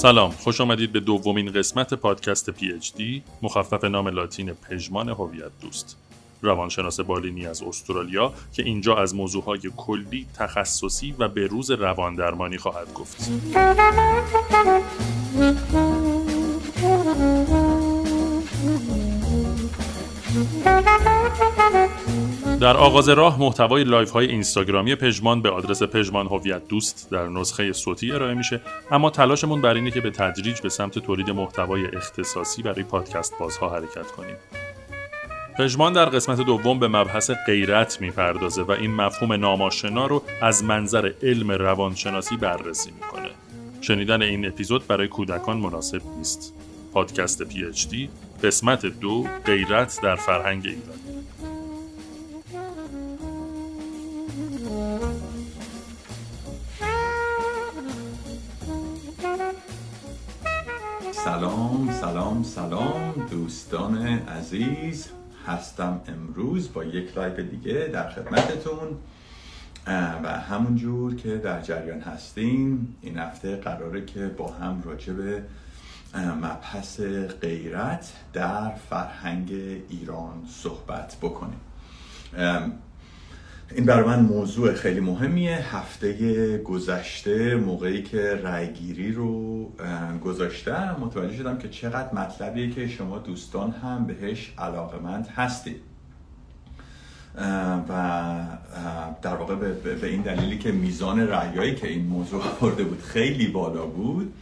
سلام خوش آمدید به دومین قسمت پادکست PHD مخفف نام لاتین پژمان هویت دوست. روانشناس بالینی از استرالیا که اینجا از موضوعهای کلی تخصصی و به روز روان درمانی خواهد گفت. در آغاز راه محتوای لایو های اینستاگرامی پژمان به آدرس پژمان هویت دوست در نسخه صوتی ارائه میشه. اما تلاشمون بر اینه که به تدریج به سمت تولید محتوای اختصاصی برای پادکست بازها حرکت کنیم. پژمان در قسمت دوم به مبحث غیرت می‌پردازه و این مفهوم ناماشنا رو از منظر علم روانشناسی بررسی می‌کنه. شنیدن این اپیزود برای کودکان مناسب نیست. پادکست دی قسمت دو غیرت در فرهنگ ایران. سلام سلام سلام دوستان عزیز. هستم امروز با یک لایو دیگه در خدمتتون. و همونجور که در جریان هستیم این هفته قراره که با هم راجع به مبحث غیرت در فرهنگ ایران صحبت بکنیم. این برای من موضوع خیلی مهمیه. هفته گذشته موقعی که رأیگیری رو گذاشتم متوجه شدم که چقدر مطلبیه که شما دوستان هم بهش علاقمند هستید. و در واقع به این دلیلی که میزان رأیایی که این موضوع برده بود خیلی بالا بود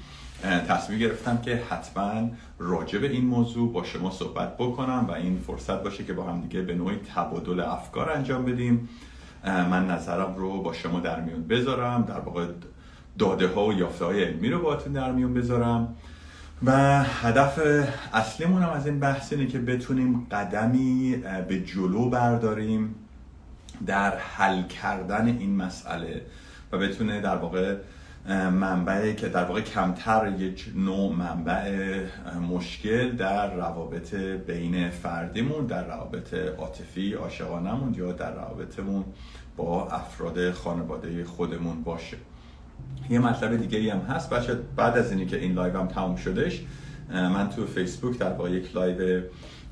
تصمیم گرفتم که حتما راجع به این موضوع با شما صحبت بکنم و این فرصت باشه که با هم دیگه به نوعی تبادل افکار انجام بدیم. من نظرم رو با شما در میون بذارم در واقع داده ها و یافته های علمی رو باهاتون در میون بذارم. و هدف اصلیمون هم از این بحث اینه که بتونیم قدمی به جلو برداریم در حل کردن این مسئله و بتونه در واقع منبعی که در واقع کمتر یک نوع منبع مشکل در روابط بین فردیمون در روابط عاطفی عاشقانمون یا در روابطمون با افراد خانواده خودمون باشه. یه مطلب دیگه هم هست. بچه‌ها بعد از اینی که این لایو هم تموم شدش من تو فیسبوک در واقع یک لایو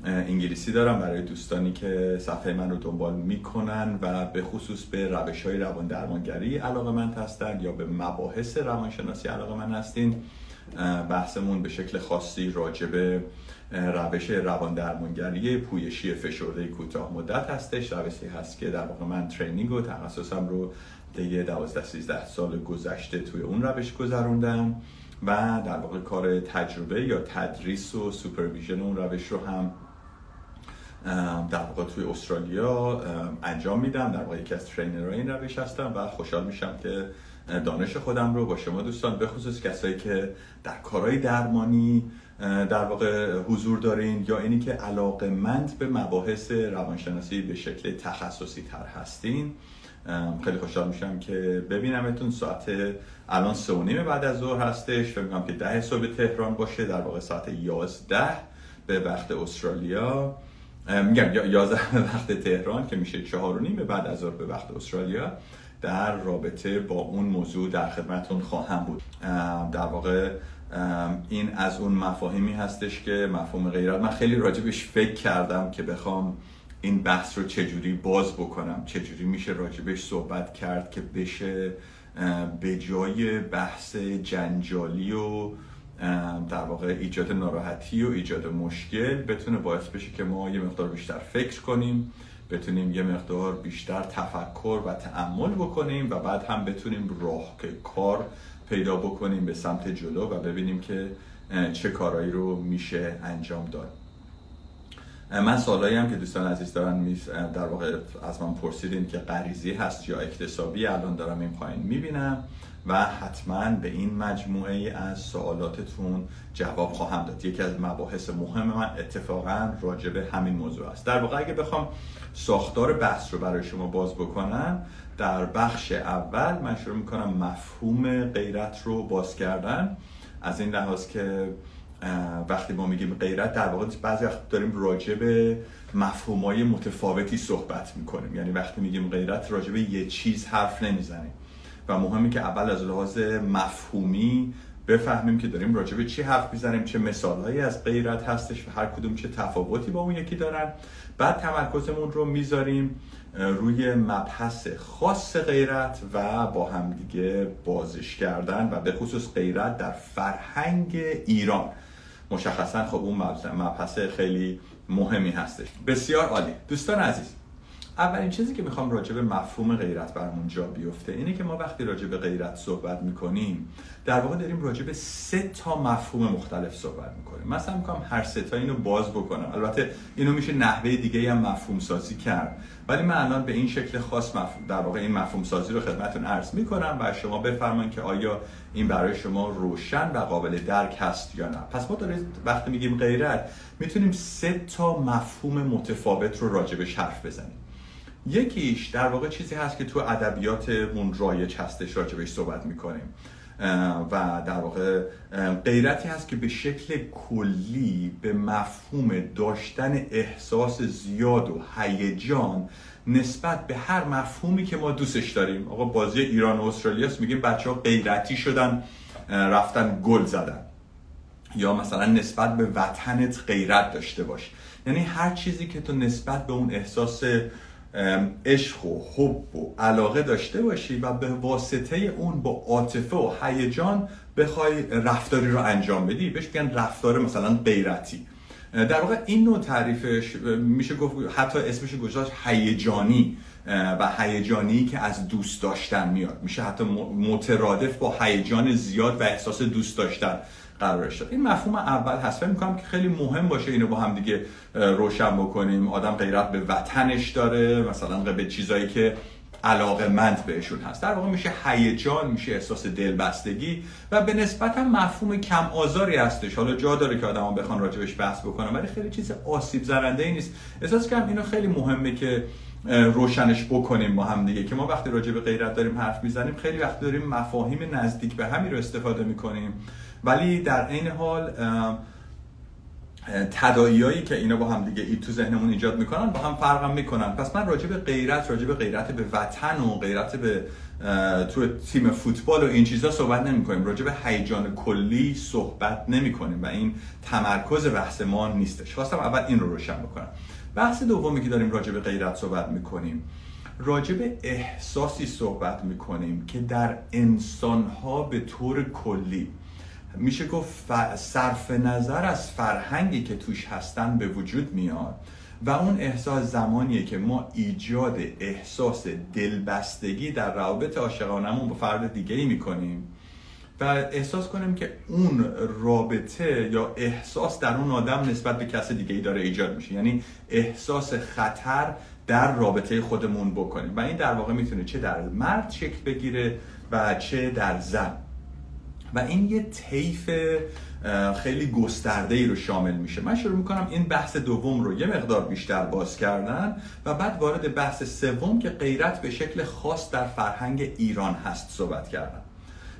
انگلیسی دارم برای دوستانی که صفحه من رو دنبال می‌کنن و به خصوص به روش های روان درمانگری علاقه‌مند هستن یا به مباحث روانشناسی علاقه‌مند هستین بحثمون به شکل خاصی راجع به روش روان درمانگری پویشی فشرده کوتاه مدت هستش. روشی هست که در واقع من training و تخصصم رو دیگه 12 13 سال گذشته توی اون روش گذروندم و در واقع کار تجربه یا تدریس و supervision اون روش رو هم در واقع توی استرالیا انجام میدم. در واقع یکی از trainer های این روش هستم و خوشحال میشم که دانش خودم رو با شما دوستان به خصوص کسایی که در کارهای درمانی در واقع حضور دارین یا اینی که علاقه مند به مباحث روانشناسی به شکل تخصصی تر هستین. خیلی خوشحال میشم که ببینمتون. ساعت الان سه بعد از ظهر هستش. فکر کنم که ده صبح تهران باشه در واقع ساعت 11 به وقت استرالیا. میگم 11 به وقت تهران که میشه چهار و نیم بعد از به وقت استرالیا در رابطه با اون موضوع در خدمتون خواهم بود. در واقع این از اون مفاهیمی هستش که مفهوم غیرت من خیلی راجبش فکر کردم که بخوام این بحث رو چجوری باز بکنم. چجوری میشه راجبش صحبت کرد که بشه به جای بحث جنجالی و در واقع ایجاد ناراحتی و ایجاد مشکل بتونه باعث بشه که ما یه مقدار بیشتر فکر کنیم بتونیم یه مقدار بیشتر تفکر و تعمل بکنیم و بعد هم بتونیم راه کار پیدا بکنیم به سمت جلو و ببینیم که چه کارهایی رو میشه انجام داد. من سالایی هم که دوستان عزیز دارن در واقع از من پرسیدین که غریزی هست یا اکتسابی الان دارم این پایین می‌بینم. و حتما به این مجموعه از سوالاتتون جواب خواهم داد. یکی از مباحث مهم من اتفاقا راجع به همین موضوع است. در واقع اگه بخوام ساختار بحث رو برای شما باز بکنم در بخش اول من شروع می‌کنم مفهوم غیرت رو باز کردن. از این لحاظ که وقتی ما میگیم غیرت در واقع بعضی وقت داریم راجع به مفهومای متفاوتی صحبت می‌کنیم. یعنی وقتی میگیم غیرت راجع به یه چیز حرف نمی‌زنیم. و مهمه که اول از لحاظ مفهومی بفهمیم که داریم راجع به چی حرف می‌زنیم چه مثالهایی از غیرت هستش و هر کدوم چه تفاوتی با اون یکی دارن. بعد تمرکزمون رو می‌ذاریم روی مبحث خاص غیرت و با همدیگه بازش کردن و به خصوص غیرت در فرهنگ ایران. مشخصا خب اون مبحث خیلی مهمی هستش. بسیار عالی. دوستان عزیز اولین چیزی که می‌خوام راجع به مفهوم غیرت برامون جا بیفته اینه که ما وقتی راجع به غیرت صحبت می‌کنیم در واقع داریم راجع به سه تا مفهوم مختلف صحبت می‌کنیم. مثلا می‌کنم هر سه تا اینو باز بکنم. البته اینو میشه نحوه دیگه هم مفهوم سازی کرد. ولی من الان به این شکل خاص مفهوم در واقع این مفهوم سازی رو خدمتتون عرض می‌کنم و شما بفرمایید که آیا این برای شما روشن و قابل درک هست یا نه. پس ما داریم وقتی میگیم غیرت می‌تونیم سه تا مفهوم متفاوت رو راجبش حرف بزنیم. یکیش در واقع چیزی هست که تو ادبیاتمون رایج هستش راجبش صحبت می‌کنیم. و در واقع غیرتی هست که به شکل کلی به مفهوم داشتن احساس زیاد و هیجان نسبت به هر مفهومی که ما دوستش داریم. آقا بازی ایران و استرالیا میگیم بچه ها غیرتی شدن رفتن گل زدن. یا مثلا نسبت به وطنت غیرت داشته باش. یعنی هر چیزی که تو نسبت به اون احساس عشق و حب و علاقه داشته باشی و به واسطه اون با عاطفه و هیجان بخوای رفتاری رو انجام بدی. بهش میگن رفتار مثلا غیرتی. در واقع این نوع تعریفش میشه گفت حتی اسمش گذاشت هیجانی و هیجانی که از دوست داشتن میاد. میشه حتی مترادف با هیجان زیاد و احساس دوست داشتن. قرارش داد این مفهوم اول هست. فکر می‌کنم که خیلی مهم باشه اینو با هم دیگه روشن بکنیم. آدم غیرت به وطنش داره. مثلا به چیزایی که علاقه مند بهشون هست. در واقع میشه هیجان میشه احساس دلبستگی و به نسبت هم مفهوم کم آزاری هستش. حالا جا داره که آدما بخوان راجبش بحث بکنن ولی خیلی چیز آسیب زننده ای نیست. احساس کنم اینو خیلی مهمه که روشنش بکنیم با هم دیگه. که ما وقتی راجع به غیرت داریم حرف می‌زنیم خیلی وقت داریم مفاهیم نزدیک به همین رو استفاده می‌کنیم. ولی در این حال تداییایی که اینا با هم دیگه ای تو ذهنمون ایجاد می‌کنن با هم فرق می‌کنن. پس من راجع به غیرت راجع به غیرت به وطن و غیرت به تو تیم فوتبال و این چیزا صحبت نمی کنیم راجع به هیجان کلی صحبت نمی کنیم و این تمرکز بحث ما نیستش. خواستم اول این رو روشن بکنم. بحث دومی که داریم راجع به غیرت صحبت می‌کنیم راجع به احساسی صحبت می‌کنیم که در انسانها به طور کلی میشه گفت صرف نظر از فرهنگی که توش هستن به وجود میاد و اون احساس زمانیه که ما ایجاد احساس دلبستگی در روابط عاشقانمون با فرد دیگه ای می‌کنیم و احساس کنیم که اون رابطه یا احساس در اون آدم نسبت به کس دیگه ای داره ایجاد میشه. یعنی احساس خطر در رابطه خودمون بکنیم. و این در واقع می‌تونه چه در مرد شکل بگیره و چه در زن. و این یه طیف خیلی گسترده ای رو شامل میشه. من شروع می‌کنم این بحث دوم رو. یه مقدار بیشتر باز کردن و بعد وارد بحث سوم که غیرت به شکل خاص در فرهنگ ایران هست صحبت کردم.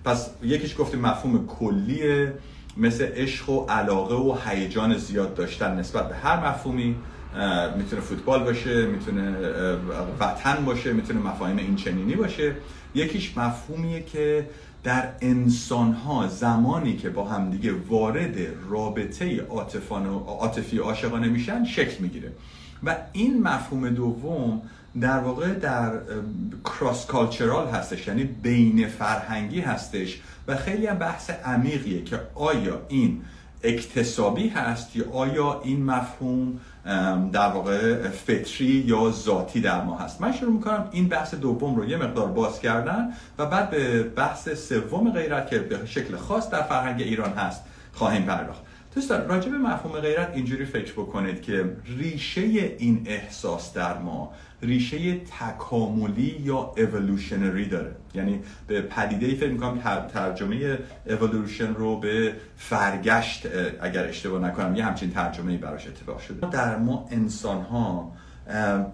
پس یکیش گفتیم مفهوم کلیه مثل عشق و علاقه و هیجان زیاد داشتن نسبت به هر مفهومی. می‌تونه فوتبال باشه می‌تونه وطن باشه می‌تونه مفاهیم این چنینی باشه. یکیش مفهومیه که در انسان ها زمانی که با همدیگه وارد رابطه عاطفی عاشقانه میشن شکل می‌گیره. و این مفهوم دوم در واقع در کراس کالچرال هستش یعنی بین فرهنگی هستش و خیلی هم بحث عمیقیه که آیا این اکتسابی هست یا آیا این مفهوم در واقع فطری یا ذاتی در ما هست؟ من شروع می‌کنم این بحث دوم رو یه مقدار باز کردن و بعد به بحث سوم غیرت که به شکل خاص در فرهنگ ایران هست خواهیم پرداخت. دوستان راجع به مفهوم غیرت اینجوری فکر بکنید که ریشه این احساس در ما ریشه تکاملی یا اولوشنری داره. یعنی به پدیده ای فکر می‌کنم ترجمه اولوشن رو به فرگشت اگر اشتباه نکنم یه همچین ترجمه براش اتفاق شده. در ما انسان ها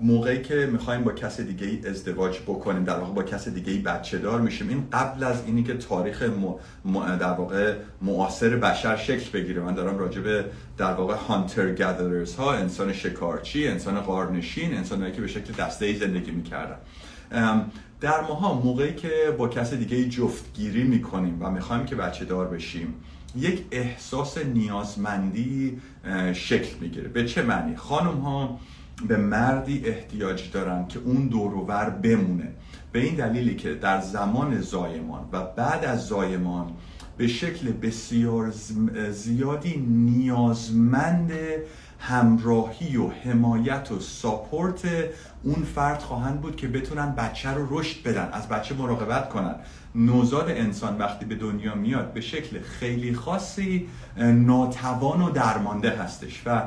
موقعی که می‌خوایم با کس دیگه ای ازدواج بکنیم در واقع با کس دیگه ای بچه دار میشیم این قبل از اینی که تاریخ در واقع معاصر بشر شکل بگیره. من دارم راجع به در واقع هانتر گادررز ها انسان شکارچی انسان قارنشین انسانهایی که به شکل دسته ای زندگی می‌کردن. در ماها موقعی که با کس دیگه جفتگیری می‌کنیم و می‌خوایم که بچه دار بشیم یک احساس نیازمندی شکل می‌گیره. به چه معنی؟ خانم ها به مردی احتیاج دارن که اون دوروبر بمونه. به این دلیلی که در زمان زایمان و بعد از زایمان به شکل بسیار زیادی نیازمند همراهی و حمایت و ساپورت اون فرد خواهند بود که بتونن بچه رو رشد بدن از بچه مراقبت کنن. نوزاد انسان وقتی به دنیا میاد به شکل خیلی خاصی ناتوان و درمانده هستش. و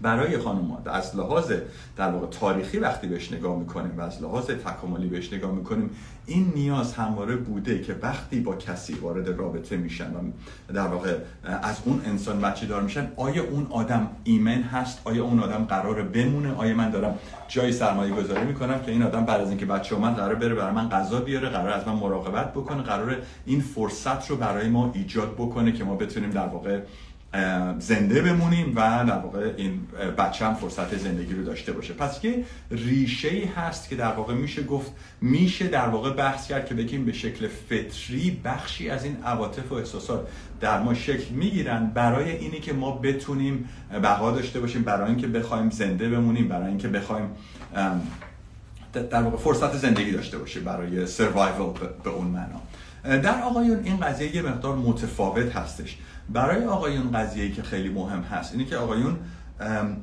برای خانم از لحاظ در واقع تاریخی وقتی بهش نگاه می‌کنیم و از لحاظ تکاملی بهش نگاه می‌کنیم این نیاز همواره بوده که وقتی با کسی وارد رابطه میشن و در واقع از اون انسان بچه دار میشن آیا اون آدم ایمن هست؟ آیا اون آدم قراره بمونه؟ آیا من دارم جای سرمایه گذاری می‌کنم که این آدم بعد از اینکه بچه من قرار بره برای من غذا بیاره قرار از من مراقبت بکنه قرار این فرصت رو برای ما ایجاد بکنه که ما بتونیم در واقع زنده بمونیم و در واقع این بچه هم فرصت زندگی رو داشته باشه. پس که ریشه ای هست که در واقع میشه گفت میشه در واقع بحث کرد که بگیم به شکل فطری بخشی از این عواطف و احساسات در ما شکل می‌گیرن برای اینی که ما بتونیم بقا داشته باشیم برای اینکه بخوایم زنده بمونیم برای اینکه بخوایم در واقع فرصت زندگی داشته باشه برای سروایوال به اون معنا. در آقایون این قضیه یه مقدار متفاوت هستش. برای آقایون قضیه که خیلی مهم هست اینه که آقایون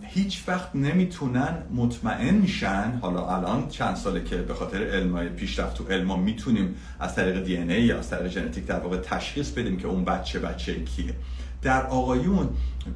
هیچ وقت نمی‌تونن مطمئن میشن حالا الان چند ساله که به خاطر علم پیشرفت تو علم می‌تونیم از طریق دی ای یا از طریق ژنتیک در واقع تشخیص بدیم که اون بچه بچه کیه. در آقایون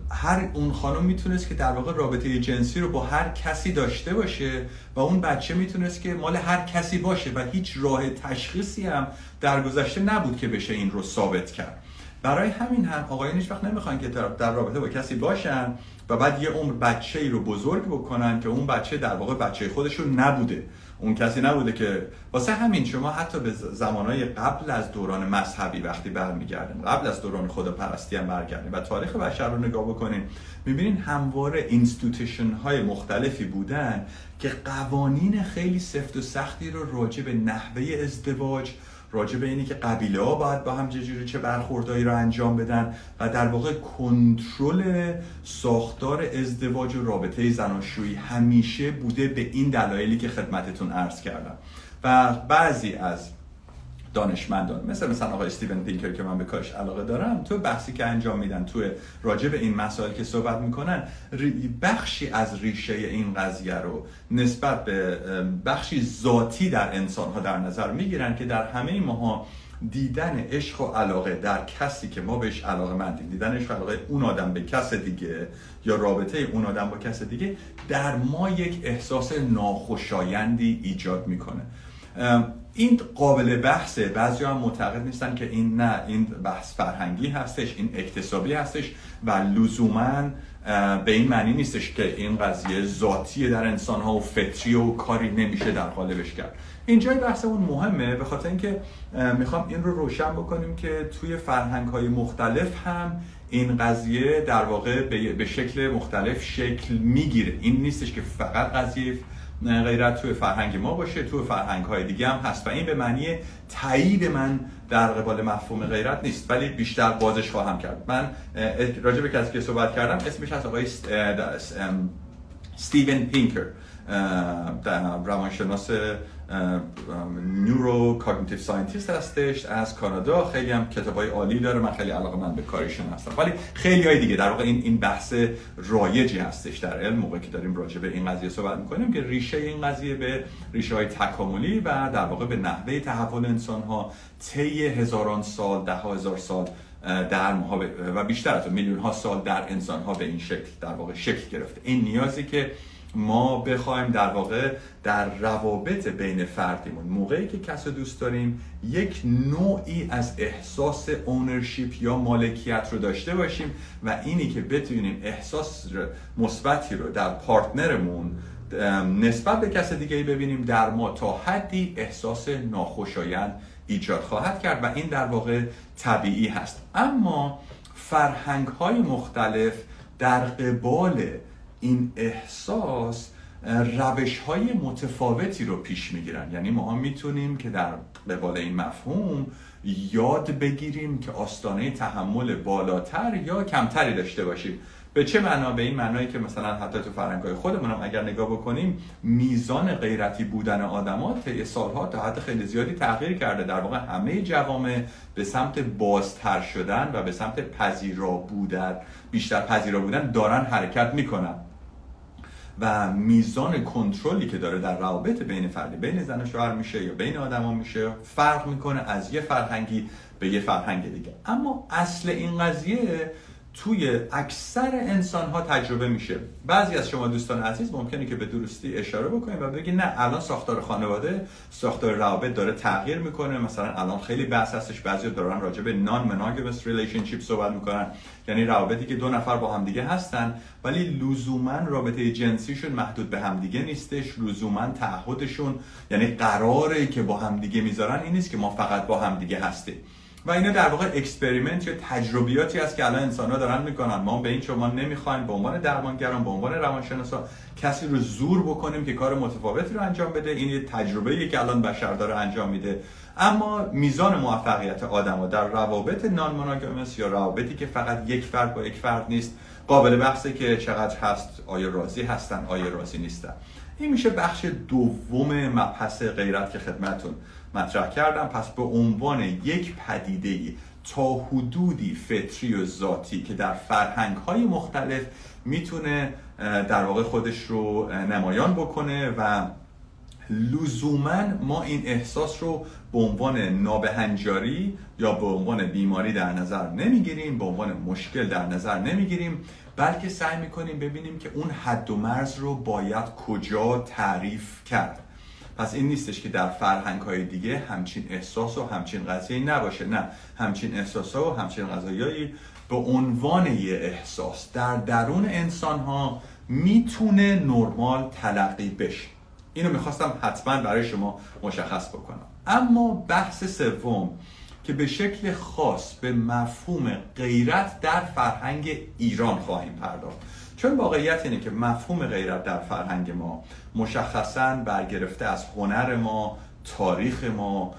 هر اون خانم می‌تونست که در واقع رابطه جنسی رو با هر کسی داشته باشه و اون بچه می‌تونست که مال هر کسی باشه و هیچ راه تشخیصی هم در گذشته نبود که بشه این رو ثابت کرد. برای همین هم آقایان هیچ وقت نمی‌خوان که در رابطه با کسی باشن و بعد یه عمر بچه ای رو بزرگ بکنن که اون بچه در واقع بچه خودشون نبوده. اون کسی نبوده که واسه همین شما حتی به زمانهای قبل از دوران مذهبی وقتی برمیگردیم قبل از دوران خداپرستی هم برگردیم و تاریخ بشر رو نگاه بکنین می‌بینین همواره institution های مختلفی بودن که قوانین خیلی سفت و سختی رو راجع به نحوه ازدواج راجع به اینی که قبیله ها باید با هم چجوری چه برخوردهایی رو انجام بدن و در واقع کنترل ساختار ازدواج و رابطه زناشویی همیشه بوده به این دلایلی که خدمتتون عرض کردم. و بعضی از دانشمندان. مثل مثلا آقای استیون پینکر که من به کارش علاقه دارم تو بحثی که انجام میدن تو راجع به این مسائل که صحبت می‌کنن بخشی از ریشه این قضیه رو نسبت به بخشی ذاتی در انسان ها در نظر می‌گیرن که در همه ماها دیدن عشق و علاقه در کسی که ما بهش علاقه مندیم. دیدن عشق و علاقه اون آدم به کس دیگه یا رابطه اون آدم با کس دیگه در ما یک احساس ناخوشایندی ایجاد می‌کنه. این قابل بحثه. بعضی هم معتقد نیستن که این نه این بحث فرهنگی هستش این اکتسابی هستش و لزوما به این معنی نیستش که این قضیه ذاتی در انسان ها و فطری و کاری نمیشه در قالبش کرد. اینجای بحثمون مهمه به خاطر اینکه می‌خوام این رو روشن بکنیم که توی فرهنگ های مختلف هم این قضیه در واقع به شکل مختلف شکل می‌گیره. این نیستش که فقط قضیه غیرت توی فرهنگ ما باشه توی فرهنگ های دیگه هم هست. و این به معنی تایید من در قبال مفهوم غیرت نیست ولی بیشتر بازش خواهم کرد. من راجع به کسی که صحبت کردم اسمش از آقای ستیون پینکر روانشناس neurocognitive scientist هستش از کانادا. خیلی هم های عالی داره. من خیلی علاقه‌مند به کارشون هستم. ولی خیلی های دیگه در واقع این این بحث رایجی هستش در علم. موقعی که داریم راجع به این قضیه صحبت می‌کنیم که ریشه این قضیه به ریشه های تکاملی و در واقع به نحوه تحول انسان ها طی هزاران سال ده هزار سال در و بیشتر از میلیون ها سال در انسان ها به این شکل در واقع شکل گرفته. این نیازی که ما بخوایم در واقع در روابط بین فردیمون موقعی که کس دوست داریم یک نوعی از احساس اونرشیپ یا مالکیت رو داشته باشیم و اینی که بتونیم احساس مثبتی رو در پارتنرمون نسبت به کس دیگه ببینیم در ما تا حدی احساس ناخوشایند ایجاد خواهد کرد و این در واقع طبیعی هست. اما فرهنگ های مختلف در قبال این احساس روش های متفاوتی رو پیش می‌گیرن. یعنی ما می‌تونیم که در قبال این مفهوم یاد بگیریم که آستانه تحمل بالاتر یا کمتری داشته باشیم. به چه معنا؟ به این معنایی که مثلا حتی تو فرهنگ های خودمون هم اگر نگاه بکنیم میزان غیرتی بودن آدمات طی سالها تا حد خیلی زیادی تغییر کرده. در واقع همه جوامع به سمت بازتر شدن و به سمت پذیرا بودن بیشتر پذیرا بودن دارن حرکت می‌کنن. و میزان کنترلی که داره در روابط بین فردی بین زن و شوهر میشه یا بین آدما میشه فرق می‌کنه از یه فرهنگی به یه فرهنگ دیگه. اما اصل این قضیه توی اکثر انسان ها تجربه میشه. بعضی از شما دوستان عزیز ممکنه که به درستی اشاره بکنید و بگید نه الان ساختار خانواده ساختار روابط داره تغییر می‌کنه. مثلا الان خیلی بحث هستش بعضی دارن راجع به non-monogamous relationship صحبت می‌کنن. یعنی روابطی که دو نفر با همدیگه هستن ولی لزوما رابطه جنسیشون محدود به همدیگه نیستش. لزوما تعهدشون یعنی قراره که با همدیگه می‌ذارن این نیست که ما فقط با همدیگه هستیم. و اینا در واقع experiment یا تجربیاتی است که الان انسان ها دارن می‌کنن. ما به این شما نمی‌خوایم. به عنوان درمانگران به عنوان روانشناسا کسی رو زور بکنیم که کار متفاوتی رو انجام بده. این یه تجربه که الان بشر داره انجام میده. اما میزان موفقیت آدم ها در روابط نان مونوگامس یا روابطی که فقط یک فرد با یک فرد نیست قابل بحثه که چقدر هست آیا راضی هستن آیا راضی نیستن. این میشه بخش دوم مبحث غیرت که خدمتون مطرح کردم. پس به عنوان یک پدیده تا حدودی فطری و ذاتی که در فرهنگ های مختلف می‌تونه در واقع خودش رو نمایان بکنه و لزوما ما این احساس رو به عنوان نابهنجاری یا به عنوان بیماری در نظر نمی‌گیریم به عنوان مشکل در نظر نمی‌گیریم بلکه سعی می‌کنیم ببینیم که اون حد و مرز رو باید کجا تعریف کرد. پس این نیستش که در فرهنگ های دیگه همچین احساس و همچین قضیه نباشه. نه همچین احساس و همچین قضایی به عنوان یه احساس در درون انسان ها می‌تونه نرمال تلقی بشه. اینو می‌خواستم حتما برای شما مشخص بکنم. اما بحث سوم که به شکل خاص به مفهوم غیرت در فرهنگ ایران خواهیم پرداخت. چون واقعیت اینه که مفهوم غیرت در فرهنگ ما مشخصا برگرفته از هنر ما تاریخ ما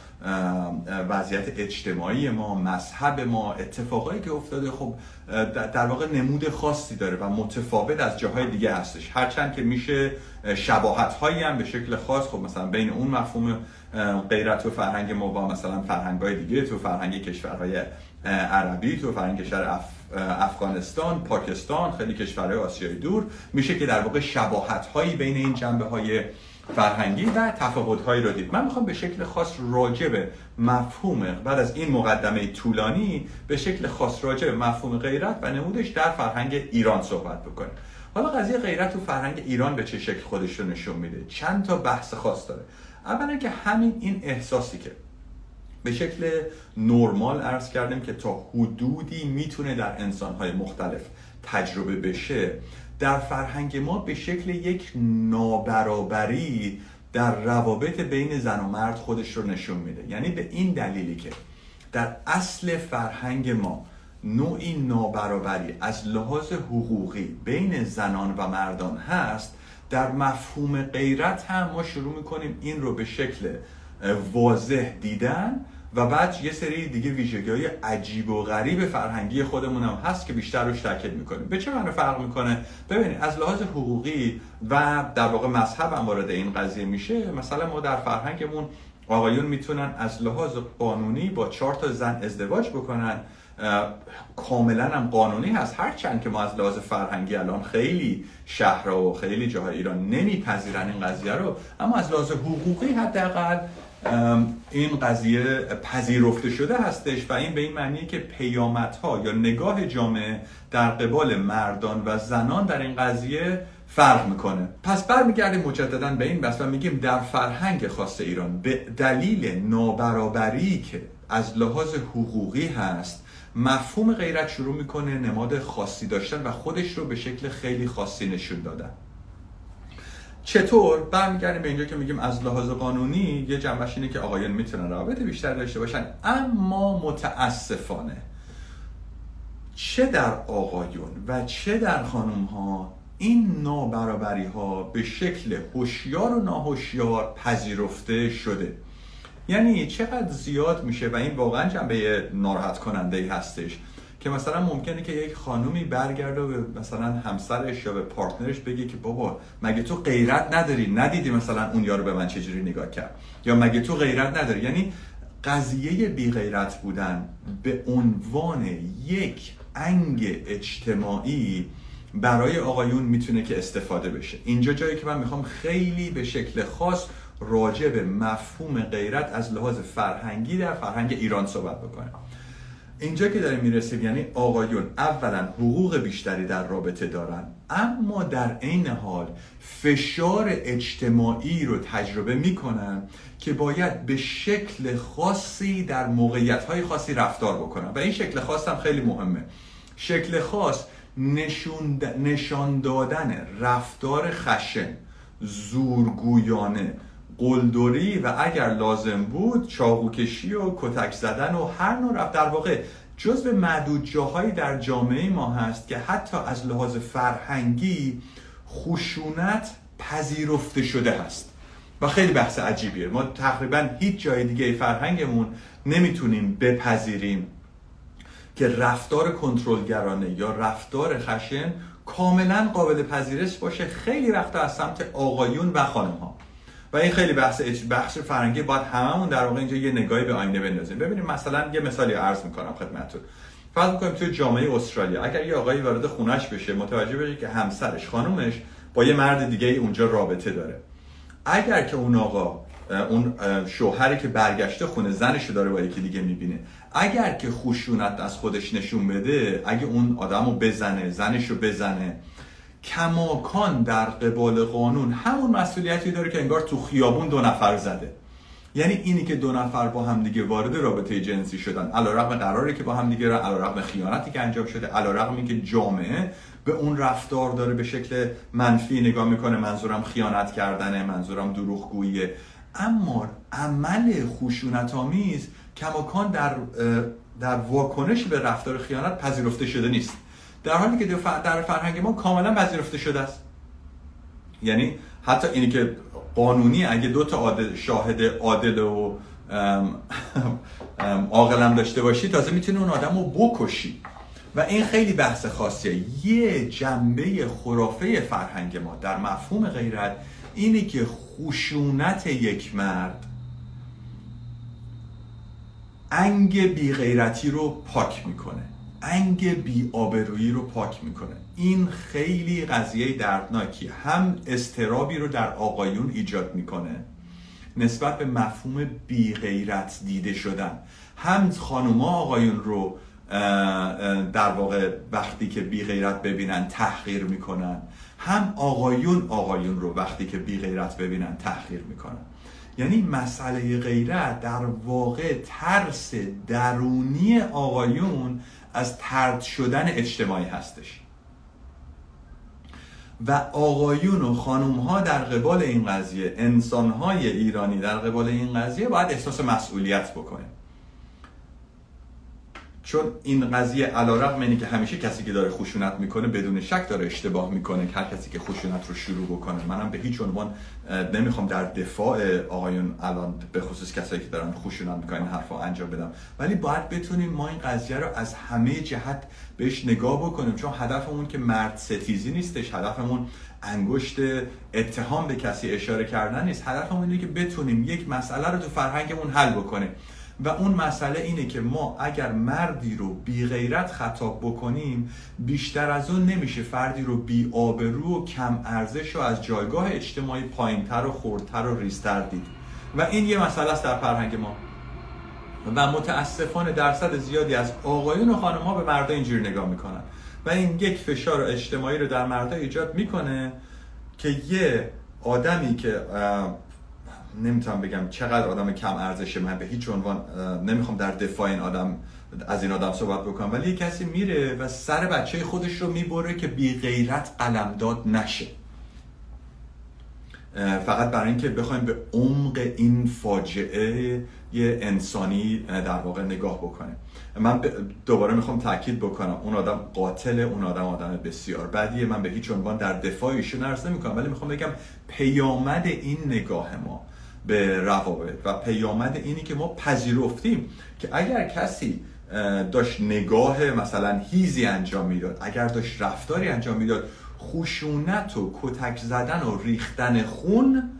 وضعیت اجتماعی ما مذهب ما اتفاقایی که افتاده خب در واقع نمود خاصی داره و متفاوت از جاهای دیگه هستش. هرچند که میشه شباهت هایی هم به شکل خاص خب مثلا بین اون مفهوم غیرت و فرهنگ ما با مثلا فرهنگ های دیگه تو فرهنگ کشورهای عربی تو فرهنگ کشور افغانستان پاکستان خیلی کشورهای آسیای دور میشه که در واقع شباهت هایی بین این جنبه های فرهنگی و تفاوت هایی رو دید. من می‌خوام به شکل خاص راجع به مفهوم بعد از این مقدمه طولانی به شکل خاص راجع به مفهوم غیرت و نمودش در فرهنگ ایران صحبت بکنیم حالا قضیه غیرت تو فرهنگ ایران به چه شکل خودش رو نشون میده؟ چند تا بحث خاص داره. اولا که همین این احساسی که به شکل نرمال عرض کردیم که تا حدودی می‌تونه در انسانهای مختلف تجربه بشه در فرهنگ ما به شکل یک نابرابری در روابط بین زن و مرد خودش رو نشون میده. یعنی به این دلیلی که در اصل فرهنگ ما نوعی نابرابری از لحاظ حقوقی بین زنان و مردان هست در مفهوم غیرت هم ما شروع می‌کنیم این رو به شکل واضح دیدن و بعد یه سری دیگه ویژگی های عجیب و غریب فرهنگی خودمون هم هست که بیشتر روش تاکید می‌کنیم. به چه معنی فرق می‌کنه؟ ببینید از لحاظ حقوقی و در واقع مذهب هم وارد این قضیه میشه. مثلا ما در فرهنگمون آقایون می‌تونن از لحاظ قانونی با چهار تا زن ازدواج بکنن. کاملا هم قانونی هست. هرچند که ما از لحاظ فرهنگی الان خیلی شهر و خیلی جاهای ایران نمیپذیرن این قضیه رو اما از لحاظ حقوقی حداقل این قضیه پذیرفته شده هستش و این به این معنیه که پیامدها یا نگاه جامعه در قبال مردان و زنان در این قضیه فرق می‌کنه. پس برمیگردیم مجددا به این بس و میگیم در فرهنگ خاص ایران به دلیل نابرابری که از لحاظ حقوقی هست مفهوم غیرت شروع می‌کنه نماد خاصی داشتن و خودش رو به شکل خیلی خاصی نشون دادن. چطور برمیگردیم به اینجا که میگیم از لحاظ قانونی یه جنبش اینه که آقایان می‌تونن روابط بیشتر داشته باشن. اما متاسفانه چه در آقایون و چه در خانوم ها این نابرابری ها به شکل هوشیار و ناهوشیار پذیرفته شده. یعنی چقدر زیاد میشه و این واقعا جنبه ناراحت کننده ای هستش. که مثلا ممکنه که یک خانومی برگرده به مثلا همسرش یا به پارتنرش بگه که بابا مگه تو غیرت نداری؟ ندیدی مثلا اون یارو به من چجوری نگاه کرد؟ یا مگه تو غیرت نداری؟ یعنی قضیه بی غیرت بودن به عنوان یک انگ اجتماعی برای آقایون می‌تونه که استفاده بشه. اینجا جایی که من می‌خوام خیلی به شکل خاص راجع به مفهوم غیرت از لحاظ فرهنگی در فرهنگ ایران صحبت بکنم. اینجا که داریم می‌رسیم یعنی آقایون اولا حقوق بیشتری در رابطه دارن اما در عین حال فشار اجتماعی رو تجربه می‌کنن که باید به شکل خاصی در موقعیت های خاصی رفتار بکنن. و این شکل خاص هم خیلی مهمه. شکل خاص نشان دادن رفتار خشن زورگویانه قلدری و اگر لازم بود چاقوکشی و کتک زدن و هر نوع رفت. در واقع جزو معدود جاهایی در جامعه ما هست که حتی از لحاظ فرهنگی خشونت پذیرفته شده هست. و خیلی بحث عجیبیه. ما تقریبا هیچ جای دیگه فرهنگمون نمی‌تونیم بپذیریم که رفتار کنترلگرانه یا رفتار خشن کاملا قابل پذیرش باشه. خیلی وقتا از سمت آقایون و خانم ها و این خیلی بحث بخش فرنگی باید هممون در واقع اینجا یه نگاهی به آینه بندازیم. ببینیم مثلا یه مثالی عرض می‌کنم خدمتتون. فرض می‌کنیم توی جامعه استرالیا اگر یه آقایی وارد خونش بشه متوجه بشه که همسرش خانومش با یه مرد دیگه اونجا رابطه داره. اگر که اون آقا اون شوهری که برگشته خونه زنش داره با یکی دیگه می‌بینه اگر که خشونت از خودش نشون بده اگه اون آدم رو بزنه زنش رو بزنه کماکان در قبال قانون همون مسئولیتی داره که انگار تو خیابون دو نفر زده. یعنی اینی که دو نفر با هم دیگه وارد رابطه جنسی شدن. علیرغم قراری که با هم دیگه علیرغم خیانتی که انجام شده علیرغم اینکه جامعه به اون رفتار داره به شکل منفی نگاه می‌کنه منظورم خیانت کردنه منظورم دروغگوییه. اما عمل خشونت آمیز کماکان در در واکنش به رفتار خیانت پذیرفته شده نیست. در حالی که در فرهنگ ما کاملا پذیرفته شده است. یعنی حتی اینی که قانونی اگه دو تا عادل شاهد عادل و عاقلم داشته باشی تازه می‌تونی اون آدم رو بکشی. و این خیلی بحث خاصیه. یه جنبه خرافه فرهنگ ما در مفهوم غیرت اینه که خشونت یک مرد انگ بی غیرتی رو پاک می‌کنه. انگ بی آبرویی رو پاک می‌کنه. این خیلی قضیه دردناکی هم استرابی رو در آقایون ایجاد می‌کنه نسبت به مفهوم بی غیرت دیده شدن. هم خانوما آقایون رو در واقع وقتی که بی غیرت ببینن تحقیر می‌کنن. هم آقایون آقایون رو وقتی که بی غیرت ببینن تحقیر می‌کنن. یعنی مسئله غیرت در واقع ترس درونی آقایون از ترد شدن اجتماعی هستش. و آقایون و خانوم ها در قبال این قضیه انسان های ایرانی در قبال این قضیه باید احساس مسئولیت بکنه چون این قضیه علیرغم اینی که همیشه کسی که داره خشونت می‌کنه بدون شک داره اشتباه می‌کنه هر کسی که خشونت رو شروع بکنه. منم به هیچ عنوان نمی‌خوام در دفاع آقایون الان به خصوص کسایی که دارن خشونت می‌کنن حرفا انجام بدم. ولی باید بتونیم ما این قضیه رو از همه جهت بهش نگاه بکنیم. چون هدفمون که مرد ستیزی نیستش هدفمون انگشت اتهام به کسی اشاره کردن نیست. هدفمون اینه که بتونیم یک مسئله رو تو فرهنگمون حل بکنیم. و اون مسئله اینه که ما اگر مردی رو بی غیرت خطاب بکنیم بیشتر از اون نمیشه فردی رو بی آبرو و کم ارزش و از جایگاه اجتماعی پایینتر و خوردتر و ریستر دید. و این یه مسئله است در فرهنگ ما. و متاسفانه درصد زیادی از آقایون و خانم ها به مردا اینجوری نگاه می‌کنن. و این یک فشار اجتماعی رو در مردا ایجاد می‌کنه که یه آدمی که نمی‌تونم بگم چقدر آدم کم ارزشه من. به هیچ عنوان نمی‌خوام در دفاع این آدم از این آدم صحبت بکنم. ولی کسی میره و سر بچه خودش رو می‌بره که بی غیرت قلمداد نشه. فقط برای اینکه بخوایم به عمق این فاجعه یه انسانی در واقع نگاه بکنیم. من دوباره می‌خوام تاکید بکنم. اون آدم قاتل اون آدم آدم بسیار بدیه. من به هیچ عنوان در دفاع ایشون عرض نمی‌کنم ولی می‌خوام بگم پیامد این نگاه ما به روابط. و پیامد اینی که ما پذیرفتیم که اگر کسی داشت نگاه مثلا هیزی انجام می‌داد اگر داشت رفتاری انجام می‌داد خشونت و کتک زدن و ریختن خون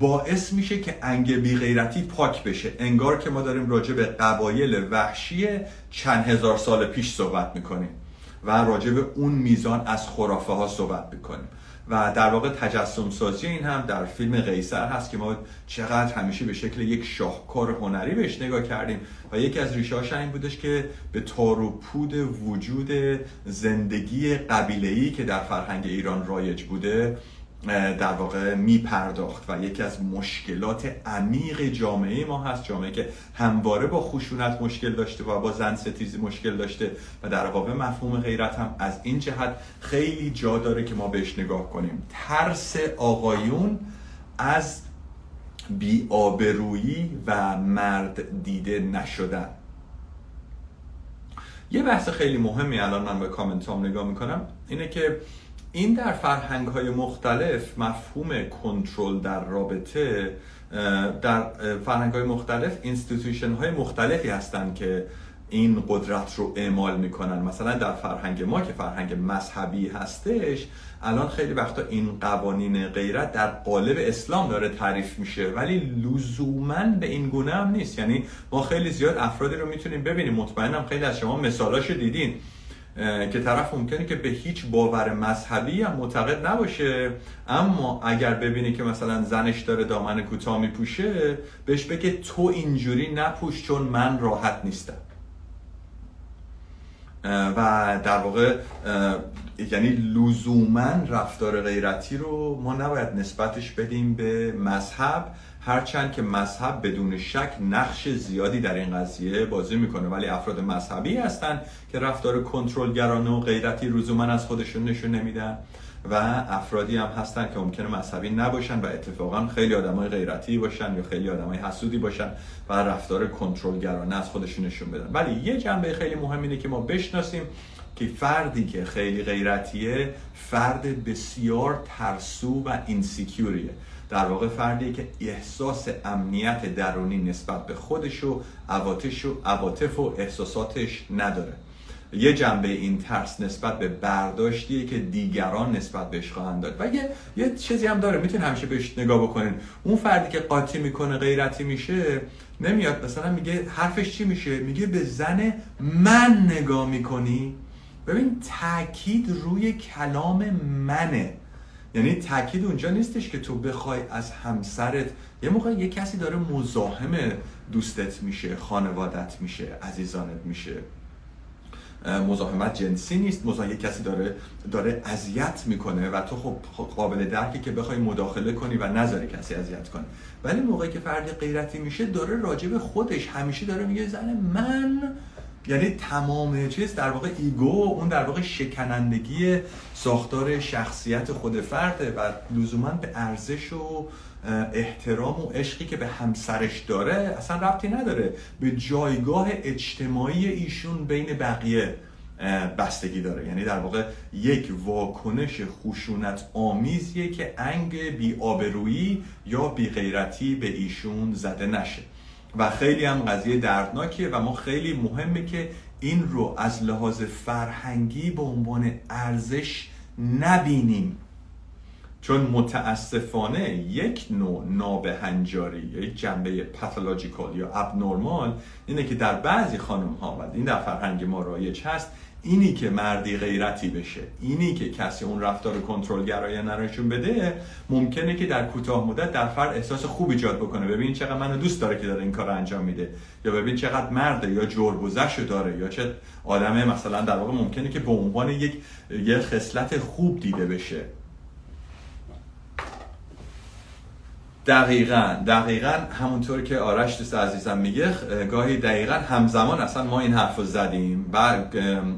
باعث میشه که انگ بی غیرتی پاک بشه. انگار که ما داریم راجع به قبایل وحشی چند هزار سال پیش صحبت می‌کنیم و راجع به اون میزان از خرافه ها صحبت می‌کنیم. و در واقع تجسم سازی این هم در فیلم قیصر هست که ما چقدر همیشه به شکل یک شاهکار هنری بهش نگاه کردیم و یکی از ریشه این بودش که به تار و پود وجود زندگی قبیله‌ای که در فرهنگ ایران رایج بوده در واقع می پرداخت و یکی از مشکلات عمیق جامعه ما هست جامعه که همواره با خشونت مشکل داشته و با زن ستیزی مشکل داشته و در واقع مفهوم غیرت هم از این جهت خیلی جا داره که ما بهش نگاه کنیم. ترس آقایون از بیآبرویی و مرد دیده نشدن. یه بحث خیلی مهمی الان من به کامنت هم نگاه می‌کنم اینه که این در فرهنگ های مختلف مفهوم کنترل در رابطه در فرهنگ های مختلف institution های مختلفی هستند که این قدرت رو اعمال می‌کنن. مثلا در فرهنگ ما که فرهنگ مذهبی هستش الان خیلی وقتا این قوانین غیرت در قالب اسلام داره تعریف میشه ولی لزوما به این گونه هم نیست. یعنی ما خیلی زیاد افرادی رو می‌تونیم ببینیم. مطمئنم خیلی از شما مثالاشو دیدین. که طرف ممکنه که به هیچ باور مذهبی هم معتقد نباشه اما اگر ببینی که مثلا زنش داره دامن کوتاه میپوشه بهش بگه تو اینجوری نپوش چون من راحت نیستم. و در واقع یعنی لزوما رفتار غیرتی رو ما نباید نسبتش بدیم به مذهب. هرچند که مذهب بدون شک نقش زیادی در این قضیه بازی می‌کنه ولی افراد مذهبی هستن که رفتار کنترلگرانه و غیرتی لزوما از خودشون نشون نمیدن و افرادی هم هستن که ممکنه مذهبی نباشن و اتفاقا خیلی آدمای غیرتی باشن یا خیلی آدمای حسودی باشن و رفتار کنترلگرانه از خودشون نشون بدن. ولی یه جنبه خیلی مهم اینه که ما بشناسیم که فردی که خیلی غیرتیه فرد بسیار ترسو و اینسیکیوریه در واقع فردی که احساس امنیت درونی نسبت به خودش و عواطف و عواطف و احساساتش نداره. یه جنبه این ترس نسبت به برداشتیه که دیگران نسبت بهش خواهند داد. و یه, یه چیزی هم داره. می‌تونید همیشه بهش نگاه بکنین. اون فردی که قاطی می‌کنه غیرتی میشه نمیاد. مثلا میگه حرفش چی میشه؟ میگه به زن من نگاه می‌کنی. ببین تاکید روی کلام منه. یعنی تاکید اونجا نیستش که تو بخوای از همسرت یه موقع یه کسی داره مزاحم دوستت میشه خانوادت میشه عزیزانت میشه. مزاحمت جنسی نیست مزاحم یه کسی داره داره اذیت می‌کنه و تو خب قابل درکی که بخوای مداخله کنی و نذاری کسی اذیت کنه. ولی موقعی که فرد غیرتی میشه داره راجع به خودش همیشه داره میگه زن من یعنی تمام چیز در واقع ایگو اون در واقع شکنندگی ساختار شخصیت خود فرده و لزوما به ارزش و احترام و عشقی که به همسرش داره اصلا ربطی نداره. به جایگاه اجتماعی ایشون بین بقیه بستگی داره. یعنی در واقع یک واکنش خشونت آمیزیه که انگ بی آبرویی یا بی غیرتی به ایشون زده نشه. و خیلی هم قضیه دردناکیه و ما خیلی مهمه که این رو از لحاظ فرهنگی به عنوان ارزش نبینیم. چون متاسفانه یک نوع نابهنجاری یک جنبه پاتولوژیکال یا ابنرمال اینه که در بعضی خانم ها و این در فرهنگ ما رایج هست اینی که مردی غیرتی بشه اینی که کسی اون رفتار کنترلگرایی نرشون بده ممکنه که در کوتاه مدت در فرد احساس خوب ایجاد بکنه. ببین چقدر منو دوست داره که داره این کار انجام میده. یا ببین چقدر مرده یا جربوزش داره یا چه آدمه مثلا در واقع ممکنه که به عنوان یک یه خصلت خوب دیده بشه. دقیقا دقیقا همونطور که آرش دوست عزیزم میگه گاهی دقیقا همزمان اصلا ما این حرف رو زدیم و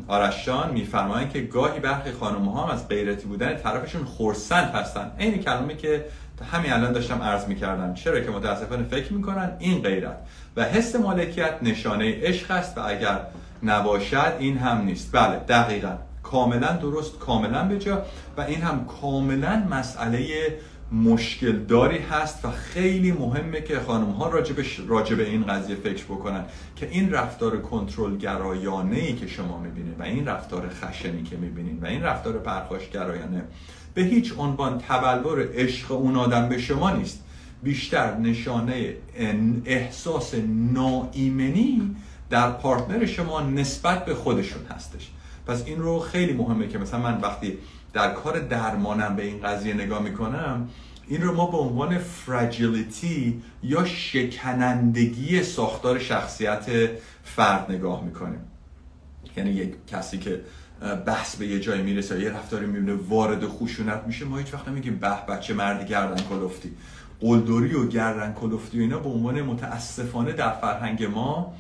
آرشان میفرمایند که گاهی برخی خانم ها از غیرتی بودن طرفشون خورسند هستن. این کلمه که همین الان داشتم عرض می‌کردم. چرا که متاسفانه فکر می‌کنن این غیرت. و حس مالکیت نشانه عشق است و اگر نباشد این هم نیست. بله دقیقا. کاملا درست کاملا به جا. و این هم کاملا مسئله مشکل داری هست و خیلی مهمه که خانم ها راجب, به این قضیه فکر بکنن که این رفتار کنترل گرایانه ای که شما می‌بینید و این رفتار خشنی که می‌بینید و این رفتار پرخاش گرایانه به هیچ عنوان تبلور عشق اون آدم به شما نیست. بیشتر نشانه احساس ناایمنی در پارتنر شما نسبت به خودشون هستش. پس این رو خیلی مهمه که مثلا من وقتی در کار درمانم به این قضیه نگاه می‌کنم این رو ما به عنوان فراجیلیتی یا شکنندگی ساختار شخصیت فرد نگاه می‌کنیم. یعنی یک کسی که بحث به یه جایی می‌رسه یه رفتاری می‌بینه وارد خشونت میشه ما هیچ وقت نمیگیم به بچه مرد گردن کلفتی. قلدری و گردن کلفتی و اینا به عنوان متاسفانه در فرهنگ ما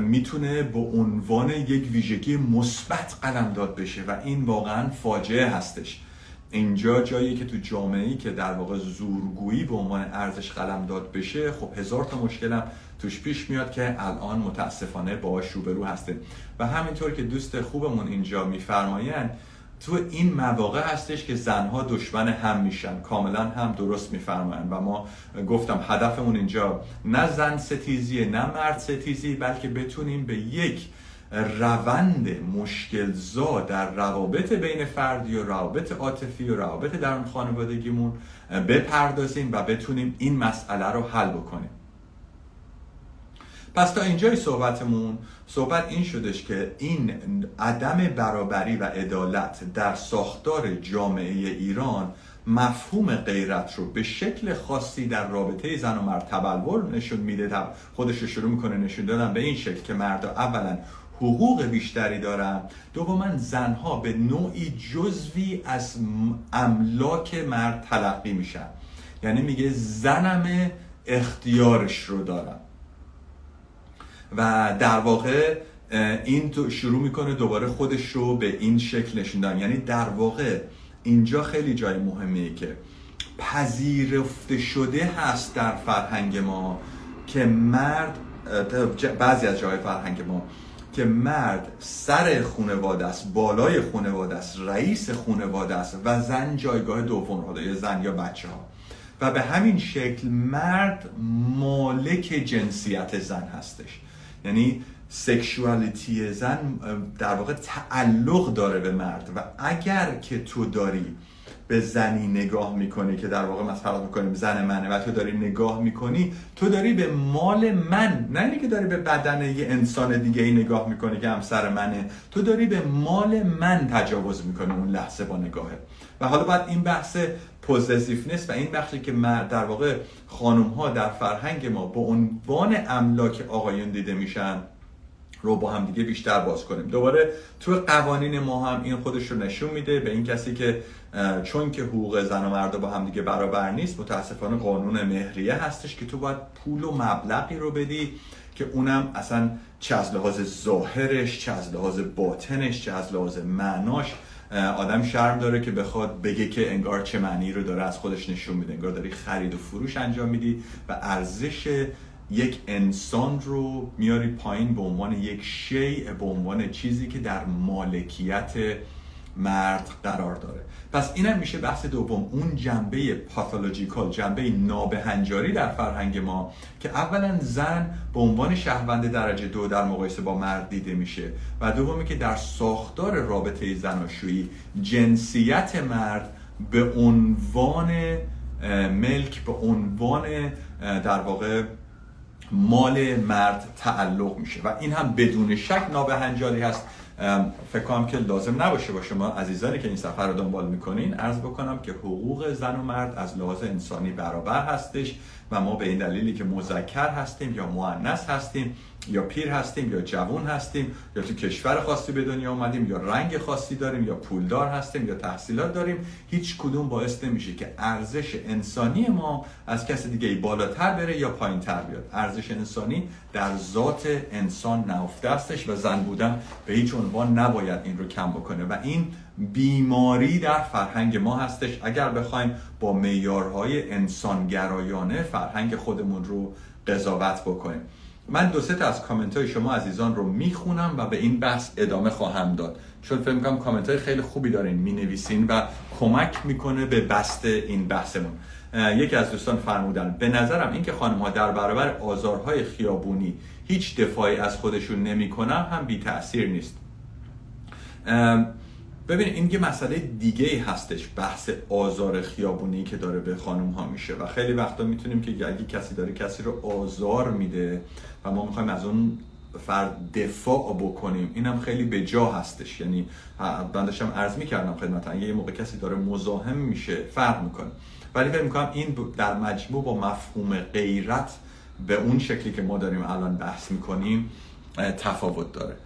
می‌تونه به عنوان یک ویژگی مثبت داد بشه و این واقعا فاجعه هستش. اینجا جایی که تو جامعه ای که در واقع زورگویی به عنوان ارزش قلم داد بشه خب هزار تا مشکلم توش پیش میاد که الان متاسفانه باهاش روبرو هسته و همینطور که دوست خوبمون اینجا میفرمایند تو این مواقع هستش که زنها دشمن هم میشن. کاملا هم درست میفرمایند. و ما گفتم هدفمون اینجا نه زن ستیزی نه مرد ستیزی بلکه بتونیم به یک روند مشکلزا در روابط بین فردی و روابط عاطفی و روابط درون خانوادگیمون بپردازیم و بتونیم این مسئله رو حل بکنیم. پس تا اینجای صحبتمون صحبت این شدش که این عدم برابری و عدالت در ساختار جامعه ایران مفهوم غیرت رو به شکل خاصی در رابطه زن و مرد تبلور نشون میده. خودش رو شروع می‌کنه نشون دادن به این شکل که مرد اولا حقوق بیشتری دارن دوما زنها به نوعی جزوی از املاک مرد تلقی میشن. یعنی میگه زنم اختیارش رو دارم. و در واقع این تو شروع می‌کنه دوباره خودش رو به این شکل نشوندن یعنی در واقع اینجا خیلی جای مهمه که پذیرفته شده هست در فرهنگ ما که مرد بعضی از جای فرهنگ ما که مرد سر خونواده است بالای خونواده است رئیس خونواده است و زن جایگاه دوم رو زن یا بچه ها. و به همین شکل مرد مالک جنسیت زن هستش. یعنی سکشوالیتی زن در واقع تعلق داره به مرد. و اگر که تو داری به زنی نگاه می‌کنی که در واقع مثلا می‌کنیم زن منه و تو داری نگاه می‌کنی تو داری به مال من نه اینکه داری به بدن یه انسان دیگه ای نگاه می‌کنی که همسر منه تو داری به مال من تجاوز می‌کنی اون لحظه با نگاهه و حالا باید این بحث پوزسیفنس و این بخشی که در واقع خانم ها در فرهنگ ما به عنوان املاک آقایون دیده میشن. رو با هم دیگه بیشتر باز کنیم. دوباره تو قوانین ما هم این خودش رو نشون میده به این کسی که چون که حقوق زن و مرد با هم دیگه برابر نیست متاسفانه قانون مهریه هستش که تو باید پول و مبلغی رو بدی که اونم اصلا چه از لحاظ ظاهرش چه از لحاظ باطنش چه از لحاظ معناش آدم شرم داره که بخواد بگه که انگار چه معنی رو داره از خودش نشون میده. انگار داری خرید و فروش انجام میدی و ارزش یک انسان رو میاری پایین به عنوان یک شیء به عنوان چیزی که در مالکیت مرد قرار داره. پس اینم میشه بحث دوم. اون جنبه پاتولوژیکال جنبه نابهنجاری در فرهنگ ما که اولا زن به عنوان شهروند درجه دو در مقایسه با مرد دیده میشه. و دومی که در ساختار رابطه زناشویی جنسیت مرد به عنوان ملک به عنوان در واقع مال مرد تعلق میشه و این هم بدون شک نابهنجاری هست. فکر کنم که لازم نباشه با شما عزیزانی که این سفر رو دنبال می‌کنین عرض بکنم که حقوق زن و مرد از لحاظ انسانی برابر هستش. و ما به این دلیلی که مذکر هستیم یا مؤنث هستیم یا پیر هستیم یا جوان هستیم یا تو کشور خاصی به دنیا آمدیم یا رنگ خاصی داریم یا پولدار هستیم یا تحصیلات داریم هیچ کدوم باعث نمیشه که ارزش انسانی ما از کسی دیگه بالاتر بره یا پایین تر بیاد. ارزش انسانی در ذات انسان نهفته استش و زن بودن به هیچ عنوان نباید این رو کم بکنه. و این بیماری در فرهنگ ما هستش. اگر بخوایم با معیارهای انسانگرایانه فرهنگ خودمون رو قضاوت بکنیم. من دو سه از کامنت های شما عزیزان رو می‌خونم و به این بحث ادامه خواهم داد. چون فکر می‌کنم کامنت های خیلی خوبی دارین می‌نویسین و کمک می‌کنه به بست این بحثمون. یکی از دوستان فرمودن به نظرم اینکه خانم ها در برابر آزارهای خیابونی هیچ دفاعی از خودشون نمی‌کنن هم بی تاثیر نیست. ببین این یه مسئله دیگه هستش بحث آزار خیابونی که داره به خانم ها میشه و خیلی وقتا می‌تونیم که اگه کسی داره کسی رو آزار میده و ما می‌خوایم از اون فرد دفاع بکنیم اینم خیلی به جا هستش. یعنی من داشتم عرض می‌کردم خدمت یه موقع کسی داره مزاحم میشه فرق می‌کنه. ولی فکر می‌کنم این در مجموع با مفهوم غیرت به اون شکلی که ما داریم الان بحث می‌کنیم تفاوت داره.